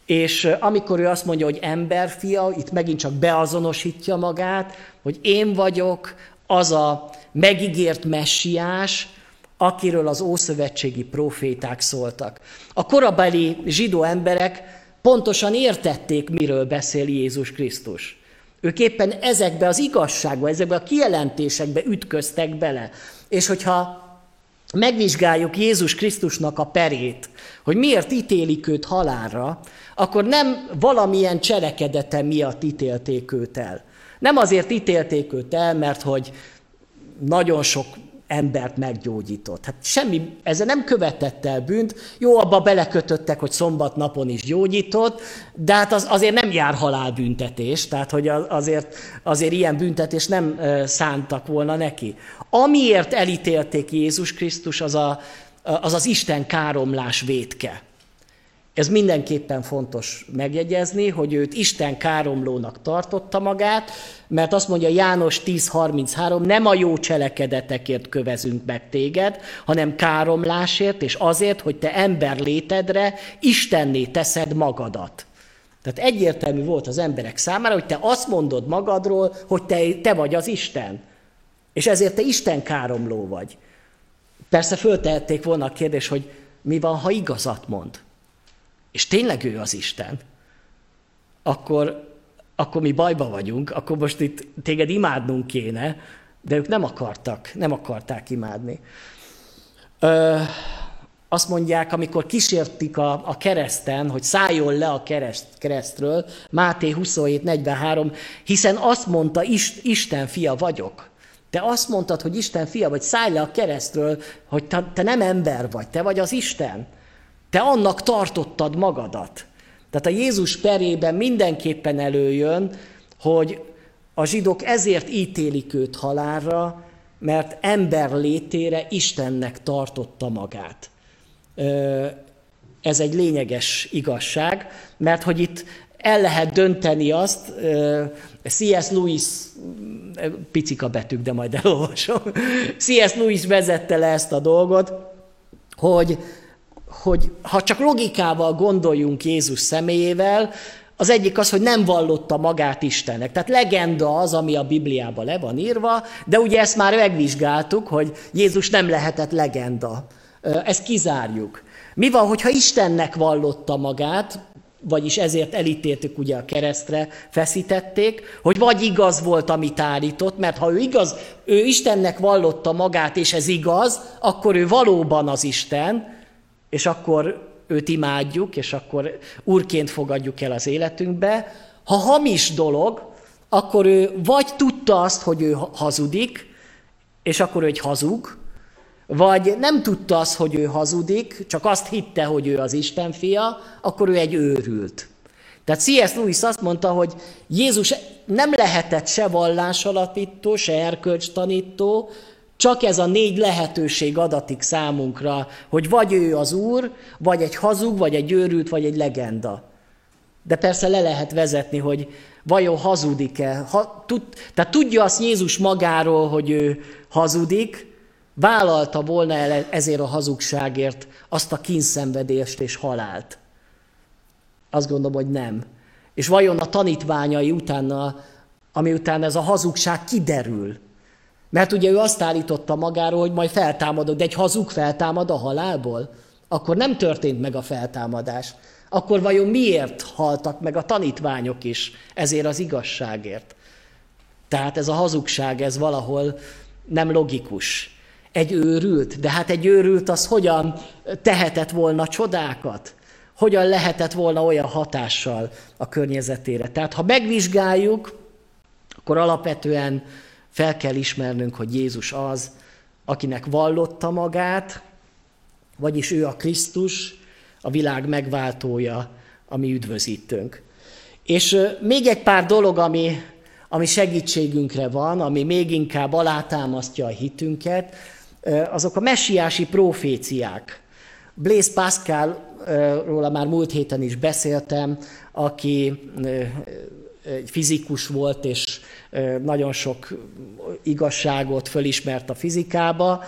És amikor ő azt mondja, hogy emberfia, itt megint csak beazonosítja magát, hogy én vagyok az a megígért messiás, akiről az ószövetségi proféták szóltak. A korabeli zsidó emberek pontosan értették, miről beszél Jézus Krisztus. Ők éppen ezekbe az igazságba, ezekbe a kijelentésekbe ütköztek bele. És hogyha megvizsgáljuk Jézus Krisztusnak a perét, hogy miért ítélik őt halálra, akkor nem valamilyen cselekedete miatt ítélték őt el. Nem azért ítélték őt el, mert hogy nagyon sok embert meggyógyított. Hát semmi, ezzel nem követett el bűnt. Jó, abba belekötöttek, hogy szombat napon is gyógyított, de hát az, azért nem jár halálbüntetés, tehát hogy azért, azért ilyen büntetés nem szántak volna neki. Amiért elítélték Jézus Krisztus, az a, az, az Isten káromlás vétke. Ez mindenképpen fontos megjegyezni, hogy őt Isten káromlónak tartotta magát, mert azt mondja János 10.33, nem a jó cselekedetekért kövezünk meg téged, hanem káromlásért, és azért, hogy te ember létedre Istenné teszed magadat. Tehát egyértelmű volt az emberek számára, hogy te azt mondod magadról, hogy te, te vagy az Isten. És ezért te Isten káromló vagy. Persze föltehették volna a kérdés, hogy mi van, ha igazat mond és tényleg ő az Isten, akkor, akkor mi bajba vagyunk, akkor most itt téged imádnunk kéne, de ők nem akartak, nem akarták imádni. Ö, azt mondják, amikor kísértik a, a kereszten, hogy szálljon le a kereszt, keresztről, Máté 27.43, hiszen azt mondta, Isten fia vagyok. Te azt mondtad, hogy Isten fia vagy, szállj le a keresztről, hogy te, te nem ember vagy, te vagy az Isten. Te annak tartottad magadat. Tehát a Jézus perében mindenképpen előjön, hogy a zsidók ezért ítélik őt halálra, mert ember létére Istennek tartotta magát. Ez egy lényeges igazság, mert hogy itt el lehet dönteni azt, C.S. Lewis, picika betűk, de majd elolvasom, C.S. Lewis vezette le ezt a dolgot, hogy hogy ha csak logikával gondoljunk Jézus személyével, az egyik az, hogy nem vallotta magát Istennek. Tehát legenda az, ami a Bibliában le van írva, de ugye ezt már megvizsgáltuk, hogy Jézus nem lehetett legenda. Ezt kizárjuk. Mi van, hogyha Istennek vallotta magát, vagyis ezért elítéltük ugye a keresztre, feszítették, hogy vagy igaz volt, amit állított, mert ha ő igaz, ő Istennek vallotta magát, és ez igaz, akkor ő valóban az Isten, és akkor őt imádjuk, és akkor úrként fogadjuk el az életünkbe. Ha hamis dolog, akkor ő vagy tudta azt, hogy ő hazudik, és akkor ő egy hazug, vagy nem tudta azt, hogy ő hazudik, csak azt hitte, hogy ő az Isten fia, akkor ő egy őrült. Tehát C.S. Lewis azt mondta, hogy Jézus nem lehetett se vallásalapító, se erkölcstanító, csak ez a négy lehetőség adatik számunkra, hogy vagy ő az Úr, vagy egy hazug, vagy egy őrült, vagy egy legenda. De persze le lehet vezetni, hogy vajon hazudik-e. Ha, tud, tehát tudja azt Jézus magáról, hogy ő hazudik, vállalta volna el ezért a hazugságért azt a kínszenvedést és halált. Azt gondolom, hogy nem. És vajon a tanítványai utána, ami után ez a hazugság kiderül, mert ugye ő azt állította magáról, hogy majd feltámadok, de egy hazug feltámad a halálból, akkor nem történt meg a feltámadás. Akkor vajon miért haltak meg a tanítványok is ezért az igazságért? Tehát ez a hazugság, ez valahol nem logikus. Egy őrült, de hát egy őrült az hogyan tehetett volna csodákat? Hogyan lehetett volna olyan hatással a környezetére? Tehát ha megvizsgáljuk, akkor alapvetően fel kell ismernünk, hogy Jézus az, akinek vallotta magát, vagyis ő a Krisztus, a világ megváltója, ami üdvözítőnk. És még egy pár dolog, ami, ami segítségünkre van, ami még inkább alátámasztja a hitünket, azok a messiási proféciák. Blaise Pascalról már múlt héten is beszéltem, aki egy fizikus volt, és nagyon sok igazságot fölismert a fizikába.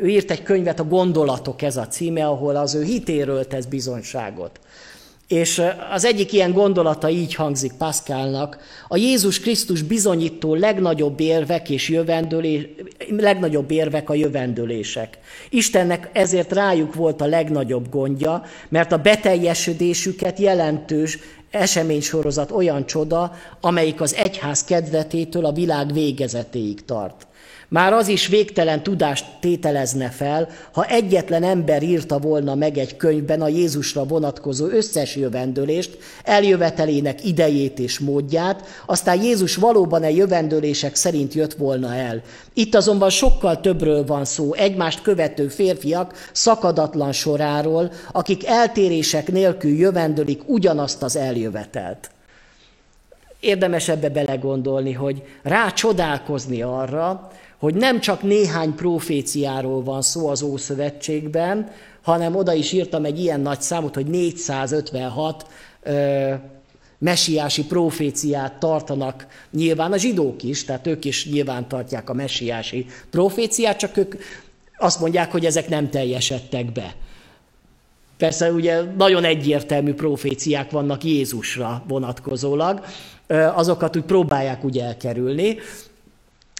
Ő írt egy könyvet, a Gondolatok ez a címe, ahol az ő hitéről tesz bizonyságot. És az egyik ilyen gondolata így hangzik Pascalnak, a Jézus Krisztus bizonyító legnagyobb érvek és jövendőlés, legnagyobb érvek a jövendőlések. Istennek ezért rájuk volt a legnagyobb gondja, mert a beteljesedésüket jelentős eseménysorozat olyan csoda, amelyik az egyház kedvetétől a világ végezetéig tart. Már az is végtelen tudást tételezne fel, ha egyetlen ember írta volna meg egy könyvben a Jézusra vonatkozó összes jövendőlést, eljövetelének idejét és módját, aztán Jézus valóban a jövendőlések szerint jött volna el. Itt azonban sokkal többről van szó, egymást követő férfiak szakadatlan soráról, akik eltérések nélkül jövendőlik ugyanazt az eljövetelt. Érdemes ebbe belegondolni, hogy rácsodálkozni arra, hogy nem csak néhány proféciáról van szó az Ószövetségben, hanem oda is írtam egy ilyen nagy számot, hogy 456 ö, messiási proféciát tartanak nyilván a zsidók is, tehát ők is nyilván tartják a messiási proféciát, csak ők azt mondják, hogy ezek nem teljesedtek be. Persze ugye nagyon egyértelmű proféciák vannak Jézusra vonatkozólag, azokat úgy próbálják úgy elkerülni.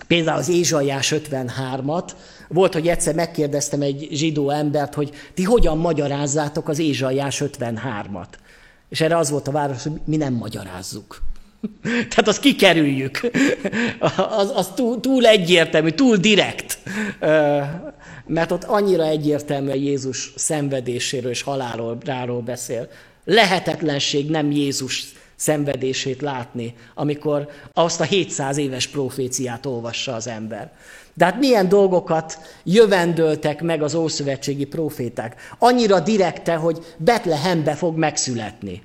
Például az Ézsaiás 53-at, volt, hogy egyszer megkérdeztem egy zsidó embert, hogy ti hogyan magyarázzátok az Ézsaiás 53-at. És erre az volt a város, hogy mi nem magyarázzuk. Tehát azt kikerüljük. Az, az túl, túl egyértelmű, túl direkt. Mert ott annyira egyértelmű Jézus szenvedéséről és halálról beszél. Lehetetlenség nem Jézus szenvedését látni, amikor azt a 700 éves proféciát olvassa az ember. De hát milyen dolgokat jövendöltek meg az ószövetségi proféták? Annyira direkte, hogy Betlehembe fog megszületni.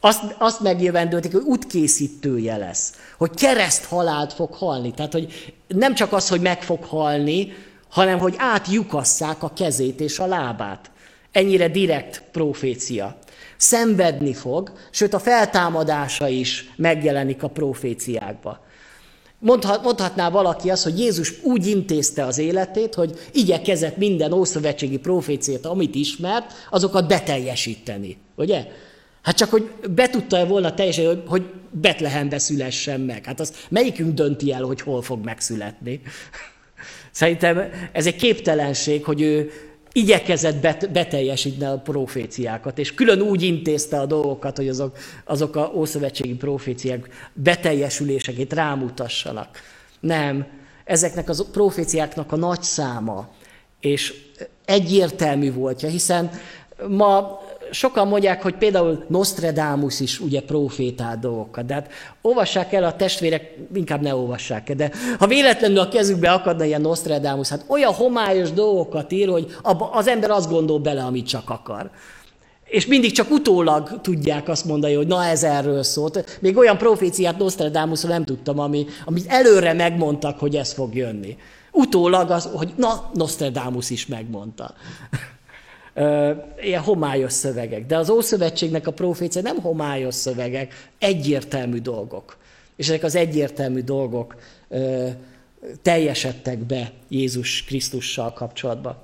Azt, azt megjövendölték, hogy útkészítője lesz, hogy kereszt halált fog halni. Tehát, hogy nem csak az, hogy meg fog halni, hanem hogy átjukasszák a kezét és a lábát. Ennyire direkt profécia szenvedni fog, sőt a feltámadása is megjelenik a proféciákba. Mondhat, mondhatná valaki azt, hogy Jézus úgy intézte az életét, hogy igyekezett minden ószövetségi proféciát, amit ismert, azokat beteljesíteni. Ugye? Hát csak, hogy be tudta volna teljesen, hogy, hogy Betlehembe szülessen meg. Hát az melyikünk dönti el, hogy hol fog megszületni? Szerintem ez egy képtelenség, hogy ő igyekezett beteljesíteni a proféciákat, és külön úgy intézte a dolgokat, hogy azok, azok a ószövetségi proféciák beteljesüléseket rámutassanak. Nem, ezeknek a proféciáknak a nagy száma, és egyértelmű voltja, hiszen ma sokan mondják, hogy például Nostradamus is ugye profétál dolgokat, de hát olvassák el a testvérek, inkább ne olvassák el, de ha véletlenül a kezükbe akadna ilyen Nostradamus, hát olyan homályos dolgokat ír, hogy az ember azt gondol bele, amit csak akar. És mindig csak utólag tudják azt mondani, hogy na ez erről szólt. Még olyan proféciát Nostradamusról nem tudtam, ami, amit előre megmondtak, hogy ez fog jönni. Utólag az, hogy na, Nostradamus is megmondta ilyen homályos szövegek. De az Ószövetségnek a profécia nem homályos szövegek, egyértelmű dolgok. És ezek az egyértelmű dolgok teljesedtek be Jézus Krisztussal kapcsolatban.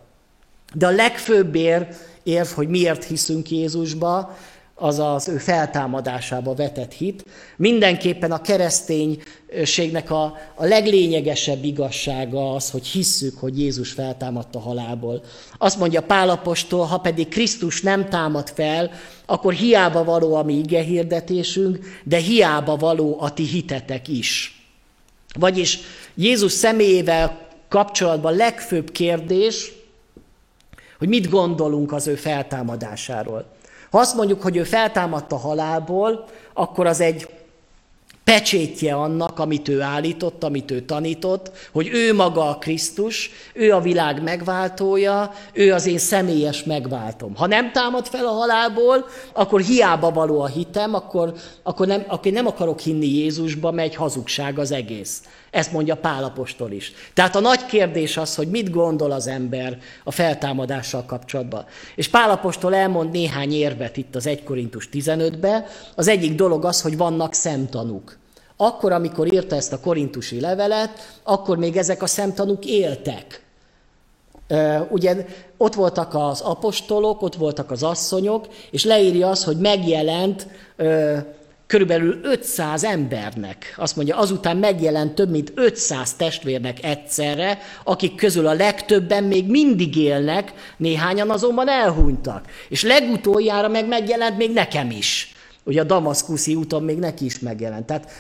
De a legfőbb ér, érv, hogy miért hiszünk Jézusba, az az ő feltámadásába vetett hit. Mindenképpen a kereszténységnek a, a leglényegesebb igazsága az, hogy hisszük, hogy Jézus feltámadta halálból. Azt mondja Pálapostól, ha pedig Krisztus nem támad fel, akkor hiába való a mi ige hirdetésünk, de hiába való a ti hitetek is. Vagyis Jézus személyével kapcsolatban legfőbb kérdés, hogy mit gondolunk az ő feltámadásáról. Ha azt mondjuk, hogy ő feltámadta halálból, akkor az egy pecsétje annak, amit ő állított, amit ő tanított, hogy ő maga a Krisztus, ő a világ megváltója, ő az én személyes megváltom. Ha nem támad fel a halálból, akkor hiába való a hitem, akkor, akkor, nem, akkor nem akarok hinni Jézusba, megy hazugság az egész. Ezt mondja Pálapostól is. Tehát a nagy kérdés az, hogy mit gondol az ember a feltámadással kapcsolatban. És Pálapostól elmond néhány érvet itt az 1 Korintus 15-be. Az egyik dolog az, hogy vannak szemtanúk. Akkor, amikor írta ezt a korintusi levelet, akkor még ezek a szemtanúk éltek. Ugye ott voltak az apostolok, ott voltak az asszonyok, és leírja az, hogy megjelent körülbelül 500 embernek, azt mondja, azután megjelent több mint 500 testvérnek egyszerre, akik közül a legtöbben még mindig élnek, néhányan azonban elhunytak. És legutoljára meg megjelent még nekem is. Ugye a Damaszkuszi úton még neki is megjelent. Tehát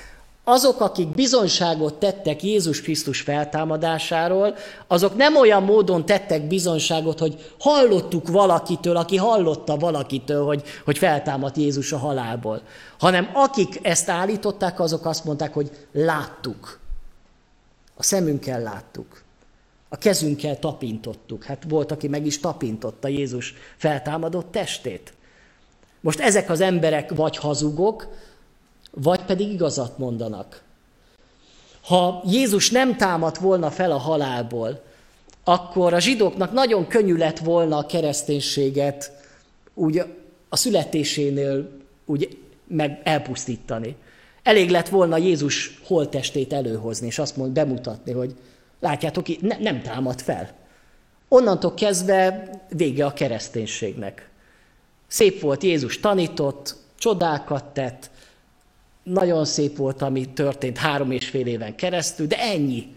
azok, akik bizonyságot tettek Jézus Krisztus feltámadásáról, azok nem olyan módon tettek bizonyságot, hogy hallottuk valakitől, aki hallotta valakitől, hogy, hogy feltámadt Jézus a halálból, hanem akik ezt állították, azok azt mondták, hogy láttuk. A szemünkkel láttuk. A kezünkkel tapintottuk. Hát volt, aki meg is tapintotta Jézus feltámadott testét. Most ezek az emberek vagy hazugok, vagy pedig igazat mondanak. Ha Jézus nem támadt volna fel a halálból, akkor a zsidóknak nagyon könnyű lett volna a kereszténységet úgy a születésénél úgy meg elpusztítani. Elég lett volna Jézus holtestét előhozni, és azt mond, bemutatni, hogy látjátok, ne, nem támad fel. Onnantól kezdve vége a kereszténységnek. Szép volt, Jézus tanított, csodákat tett, nagyon szép volt, ami történt három és fél éven keresztül, de ennyi.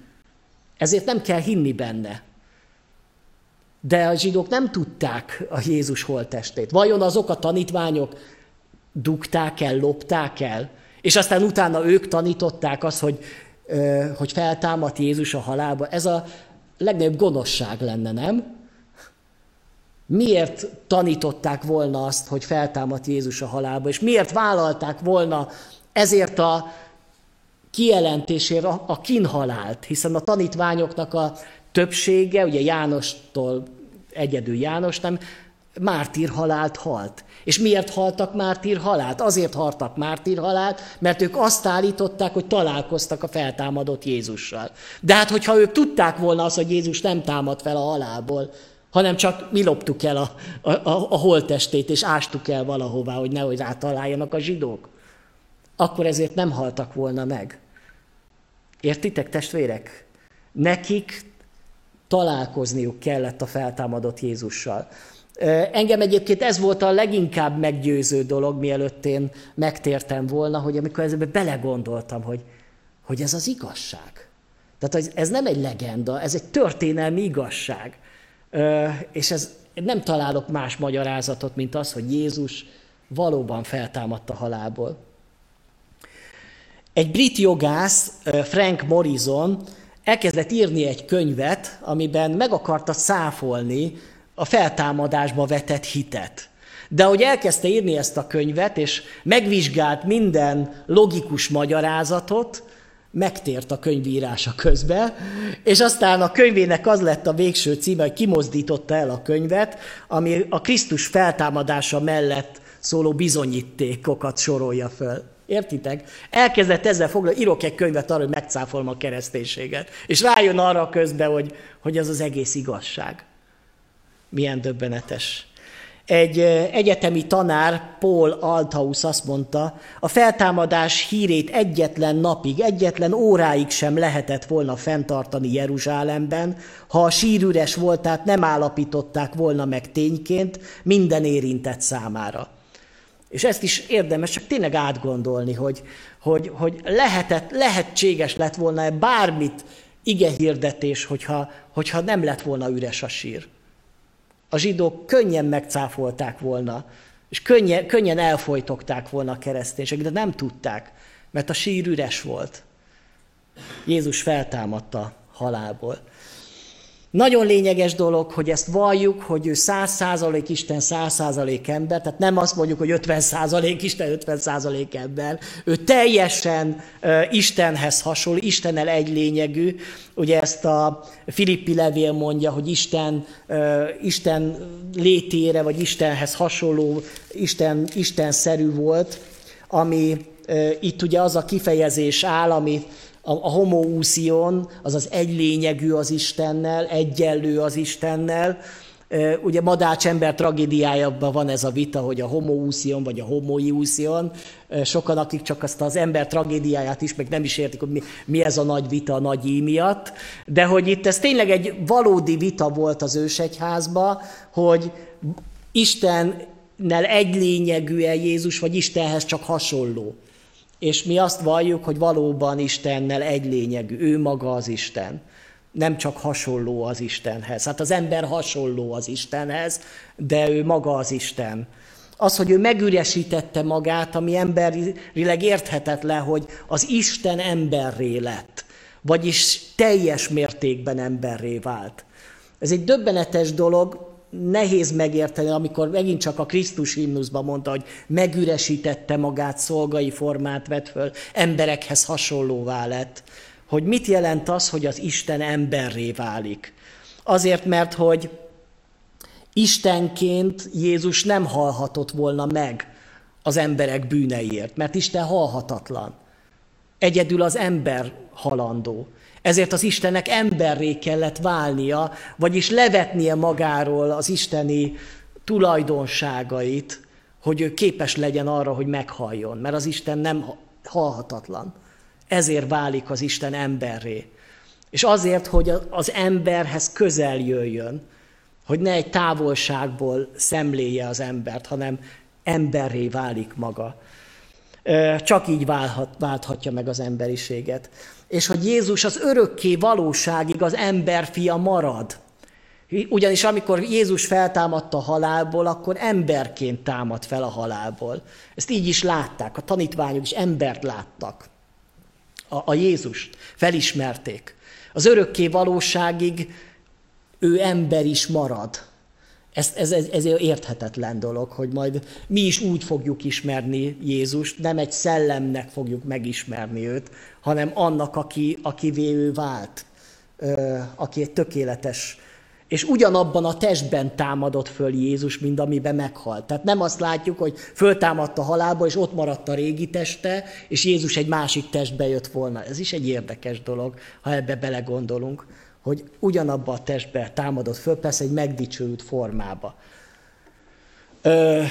Ezért nem kell hinni benne. De a zsidók nem tudták a Jézus holtestét. Vajon azok a tanítványok dugták el, lopták el, és aztán utána ők tanították azt, hogy, hogy feltámadt Jézus a halálba. Ez a legnagyobb gonoszság lenne, nem? Miért tanították volna azt, hogy feltámadt Jézus a halálba, és miért vállalták volna ezért a kijelentésért a, a kinhalált, hiszen a tanítványoknak a többsége, ugye Jánostól egyedül János nem, mártír halált halt. És miért haltak mártír halált? Azért haltak mártír halált, mert ők azt állították, hogy találkoztak a feltámadott Jézussal. De hát, hogyha ők tudták volna azt, hogy Jézus nem támad fel a halálból, hanem csak mi loptuk el a, a, a, a holtestét, és ástuk el valahová, hogy nehogy rátaláljanak a zsidók akkor ezért nem haltak volna meg. Értitek, testvérek? Nekik találkozniuk kellett a feltámadott Jézussal. Engem egyébként ez volt a leginkább meggyőző dolog, mielőtt én megtértem volna, hogy amikor ezbe belegondoltam, hogy, hogy ez az igazság. Tehát ez nem egy legenda, ez egy történelmi igazság. És ez, nem találok más magyarázatot, mint az, hogy Jézus valóban feltámadt a halálból. Egy brit jogász, Frank Morrison elkezdett írni egy könyvet, amiben meg akarta száfolni a feltámadásba vetett hitet. De ahogy elkezdte írni ezt a könyvet, és megvizsgált minden logikus magyarázatot, megtért a könyvírása közben, és aztán a könyvének az lett a végső címe, hogy kimozdította el a könyvet, ami a Krisztus feltámadása mellett szóló bizonyítékokat sorolja föl. Értitek? Elkezdett ezzel foglalni, írok egy könyvet arra, hogy megcáfolom a kereszténységet. És rájön arra közben, hogy, hogy ez az egész igazság. Milyen döbbenetes. Egy egyetemi tanár, Paul Althaus azt mondta, a feltámadás hírét egyetlen napig, egyetlen óráig sem lehetett volna fenntartani Jeruzsálemben, ha a sírüres voltát nem állapították volna meg tényként minden érintett számára. És ezt is érdemes csak tényleg átgondolni, hogy, hogy, hogy lehetett, lehetséges lett volna-e bármit ige hirdetés, hogyha, hogyha nem lett volna üres a sír. A zsidók könnyen megcáfolták volna, és könnyen, könnyen elfolytokták volna a kereszténység, de nem tudták, mert a sír üres volt. Jézus feltámadta halálból. Nagyon lényeges dolog, hogy ezt valljuk, hogy ő száz százalék Isten, száz százalék ember, tehát nem azt mondjuk, hogy 50 százalék Isten, 50 százalék ember. Ő teljesen Istenhez hasonló, Istennel egy lényegű. Ugye ezt a Filippi levél mondja, hogy Isten, Isten létére, vagy Istenhez hasonló, Isten, Istenszerű volt, ami itt ugye az a kifejezés áll, ami a, a homoúszion, az egy lényegű az Istennel, egyenlő az Istennel. Ugye Madács ember tragédiájában van ez a vita, hogy a homoúszion vagy a homoiúszion. Sokan, akik csak azt az ember tragédiáját is, meg nem is értik, hogy mi, mi ez a nagy vita a nagy í miatt. De hogy itt ez tényleg egy valódi vita volt az ősegyházba, hogy Istennel egy lényegű-e Jézus, vagy Istenhez csak hasonló. És mi azt valljuk, hogy valóban Istennel egy lényegű, ő maga az Isten. Nem csak hasonló az Istenhez. Hát az ember hasonló az Istenhez, de ő maga az Isten. Az, hogy ő megüresítette magát, ami emberileg érthetetlen, hogy az Isten emberré lett, vagyis teljes mértékben emberré vált. Ez egy döbbenetes dolog, nehéz megérteni, amikor megint csak a Krisztus himnuszban mondta, hogy megüresítette magát, szolgai formát vett föl, emberekhez hasonlóvá lett. Hogy mit jelent az, hogy az Isten emberré válik? Azért, mert hogy Istenként Jézus nem halhatott volna meg az emberek bűneiért, mert Isten halhatatlan. Egyedül az ember halandó. Ezért az Istennek emberré kellett válnia, vagyis levetnie magáról az isteni tulajdonságait, hogy ő képes legyen arra, hogy meghalljon, mert az Isten nem halhatatlan. Ezért válik az Isten emberré. És azért, hogy az emberhez közel jöjjön, hogy ne egy távolságból szemléje az embert, hanem emberré válik maga. Csak így válhat, válthatja meg az emberiséget. És hogy Jézus az örökké valóságig az emberfia marad. Ugyanis amikor Jézus feltámadta a halálból, akkor emberként támad fel a halálból. Ezt így is látták, a tanítványok is embert láttak. A, a Jézust felismerték. Az örökké valóságig ő ember is marad. Ez, ez, ez, ez érthetetlen dolog, hogy majd mi is úgy fogjuk ismerni Jézust, nem egy szellemnek fogjuk megismerni őt, hanem annak, aki, akivé ő vált, aki egy tökéletes és ugyanabban a testben támadott föl Jézus, mint amiben meghalt. Tehát nem azt látjuk, hogy föltámadt a halálba, és ott maradt a régi teste, és Jézus egy másik testbe jött volna. Ez is egy érdekes dolog, ha ebbe belegondolunk hogy ugyanabba a testbe támadott föl, persze egy megdicsőült formába. Ö,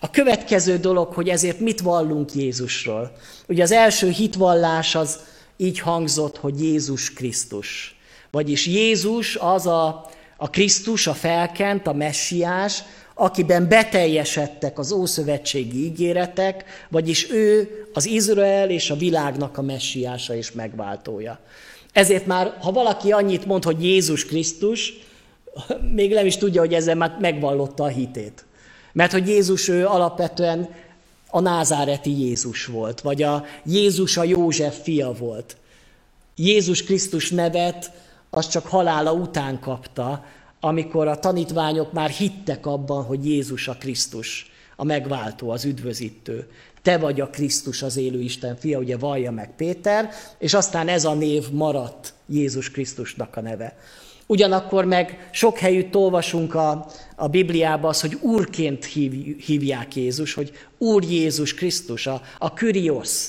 a következő dolog, hogy ezért mit vallunk Jézusról. Ugye az első hitvallás az így hangzott, hogy Jézus Krisztus. Vagyis Jézus az a, a Krisztus, a felkent, a messiás, akiben beteljesedtek az ószövetségi ígéretek, vagyis ő az Izrael és a világnak a messiása és megváltója. Ezért már, ha valaki annyit mond, hogy Jézus Krisztus, még nem is tudja, hogy ezzel már megvallotta a hitét. Mert hogy Jézus ő alapvetően a názáreti Jézus volt, vagy a Jézus a József fia volt. Jézus Krisztus nevet az csak halála után kapta, amikor a tanítványok már hittek abban, hogy Jézus a Krisztus, a megváltó, az üdvözítő te vagy a Krisztus, az élő Isten fia, ugye vallja meg Péter, és aztán ez a név maradt Jézus Krisztusnak a neve. Ugyanakkor meg sok helyütt olvasunk a, a Bibliában az, hogy úrként hív, hívják Jézus, hogy Úr Jézus Krisztus, a, a Kyrios.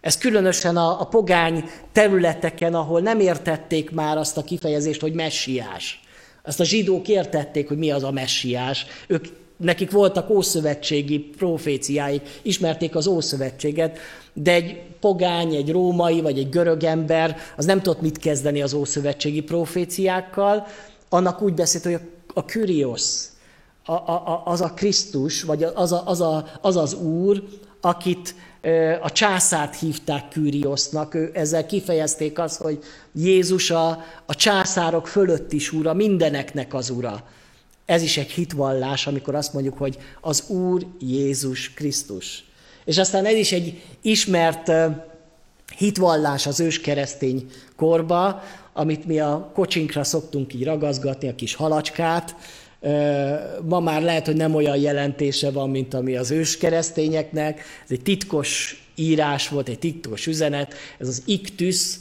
Ez különösen a, a pogány területeken, ahol nem értették már azt a kifejezést, hogy messiás. Azt a zsidók értették, hogy mi az a messiás. Ők nekik voltak ószövetségi proféciáik, ismerték az ószövetséget, de egy pogány, egy római vagy egy görög ember az nem tudott mit kezdeni az ószövetségi proféciákkal, annak úgy beszélt, hogy a, Kyrios, a, a, az a Krisztus, vagy az, a, az, a, az az Úr, akit a császárt hívták Küriosznak, ő, ezzel kifejezték azt, hogy Jézus a, a császárok fölött is ura, mindeneknek az ura. Ez is egy hitvallás, amikor azt mondjuk, hogy az Úr Jézus Krisztus. És aztán ez is egy ismert hitvallás az őskeresztény korba, amit mi a kocsinkra szoktunk így ragazgatni, a kis halacskát. Ma már lehet, hogy nem olyan jelentése van, mint ami az őskeresztényeknek. Ez egy titkos írás volt, egy titkos üzenet, ez az iktus,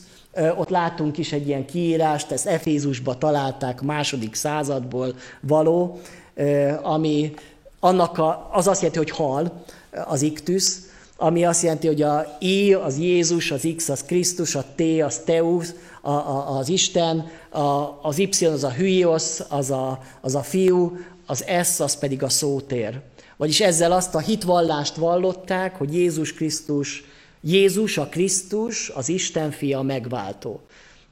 ott látunk is egy ilyen kiírást, ezt Efézusba találták második századból való, ami annak a, az azt jelenti, hogy hal, az iktus, ami azt jelenti, hogy a I az Jézus, az X az Krisztus, a T az Teus, a, a, az Isten, a, az Y az a Hüios, az a, az a fiú, az S az pedig a szótér. Vagyis ezzel azt a hitvallást vallották, hogy Jézus Krisztus Jézus a Krisztus, az Isten fia megváltó.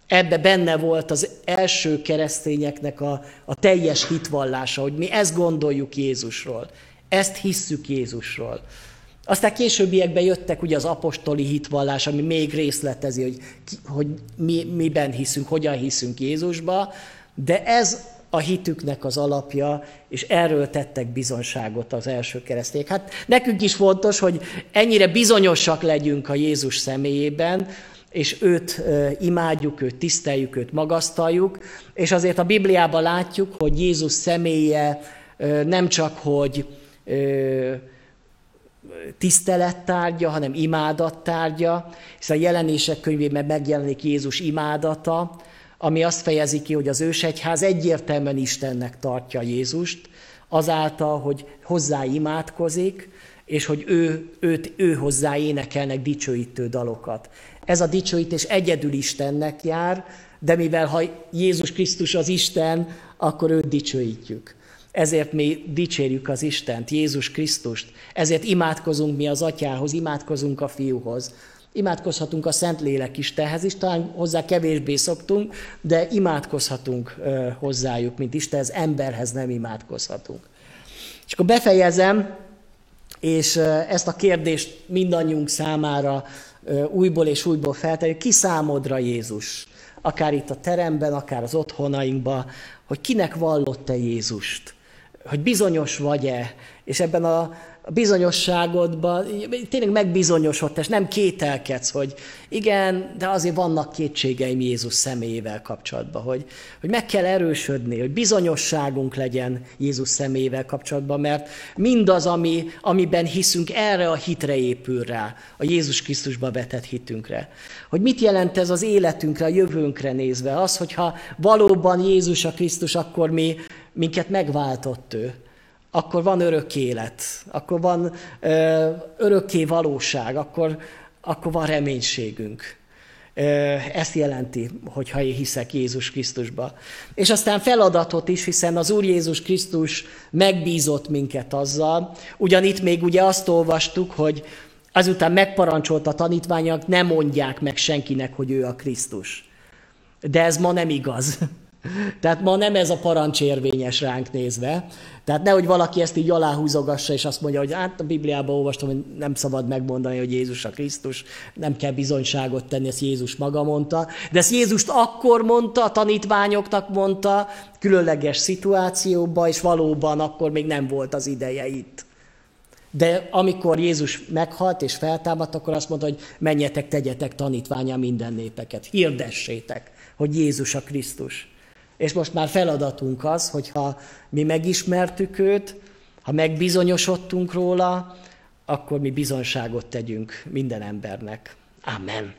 Ebbe benne volt az első keresztényeknek a, a teljes hitvallása, hogy mi ezt gondoljuk Jézusról, ezt hisszük Jézusról. Aztán későbbiekben jöttek ugye az apostoli hitvallás, ami még részletezi, hogy, hogy mi, miben hiszünk, hogyan hiszünk Jézusba, de ez a, hitüknek az alapja, és erről tettek bizonságot az első kereszték. Hát nekünk is fontos, hogy ennyire bizonyosak legyünk a Jézus személyében, és őt imádjuk, őt tiszteljük, őt magasztaljuk, és azért a Bibliában látjuk, hogy Jézus személye nem csak, hogy tisztelettárgya, hanem imádattárgya, hiszen a jelenések könyvében megjelenik Jézus imádata, ami azt fejezi ki, hogy az ősegyház egyértelműen Istennek tartja Jézust, azáltal, hogy hozzá imádkozik, és hogy ő, őt, ő hozzá énekelnek dicsőítő dalokat. Ez a dicsőítés egyedül Istennek jár, de mivel ha Jézus Krisztus az Isten, akkor őt dicsőítjük. Ezért mi dicsérjük az Istent, Jézus Krisztust. Ezért imádkozunk mi az Atyához, imádkozunk a Fiúhoz. Imádkozhatunk a Szentlélek Istenhez is, talán hozzá kevésbé szoktunk, de imádkozhatunk hozzájuk, mint Istenhez, emberhez nem imádkozhatunk. És akkor befejezem, és ezt a kérdést mindannyiunk számára újból és újból felteljük, ki számodra Jézus? Akár itt a teremben, akár az otthonainkban, hogy kinek vallott-e Jézust? Hogy bizonyos vagy-e? És ebben a a bizonyosságodban tényleg megbizonyosodtál, és nem kételkedsz, hogy igen, de azért vannak kétségeim Jézus személyével kapcsolatban, hogy, hogy meg kell erősödni, hogy bizonyosságunk legyen Jézus személyével kapcsolatban, mert mindaz, ami, amiben hiszünk, erre a hitre épül rá, a Jézus Krisztusba vetett hitünkre. Hogy mit jelent ez az életünkre, a jövőnkre nézve? Az, hogyha valóban Jézus a Krisztus, akkor mi, minket megváltott ő akkor van örök élet, akkor van ö, örökké valóság, akkor, akkor van reménységünk. Ö, ezt jelenti, hogyha én hiszek Jézus Krisztusba. És aztán feladatot is, hiszen az Úr Jézus Krisztus megbízott minket azzal. Ugyan itt még ugye azt olvastuk, hogy azután megparancsolt a tanítványok, ne mondják meg senkinek, hogy ő a Krisztus. De ez ma nem igaz. Tehát ma nem ez a parancs érvényes ránk nézve. Tehát nehogy valaki ezt így aláhúzogassa, és azt mondja, hogy hát a Bibliában olvastam, hogy nem szabad megmondani, hogy Jézus a Krisztus, nem kell bizonyságot tenni, ezt Jézus maga mondta. De ezt Jézust akkor mondta, a tanítványoknak mondta, különleges szituációban, és valóban akkor még nem volt az ideje itt. De amikor Jézus meghalt és feltámadt, akkor azt mondta, hogy menjetek, tegyetek tanítványa minden népeket, hirdessétek, hogy Jézus a Krisztus. És most már feladatunk az, hogyha mi megismertük őt, ha megbizonyosodtunk róla, akkor mi bizonságot tegyünk minden embernek. Amen.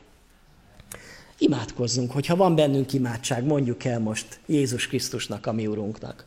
Imádkozzunk, hogyha van bennünk imádság, mondjuk el most Jézus Krisztusnak, a mi Urunknak.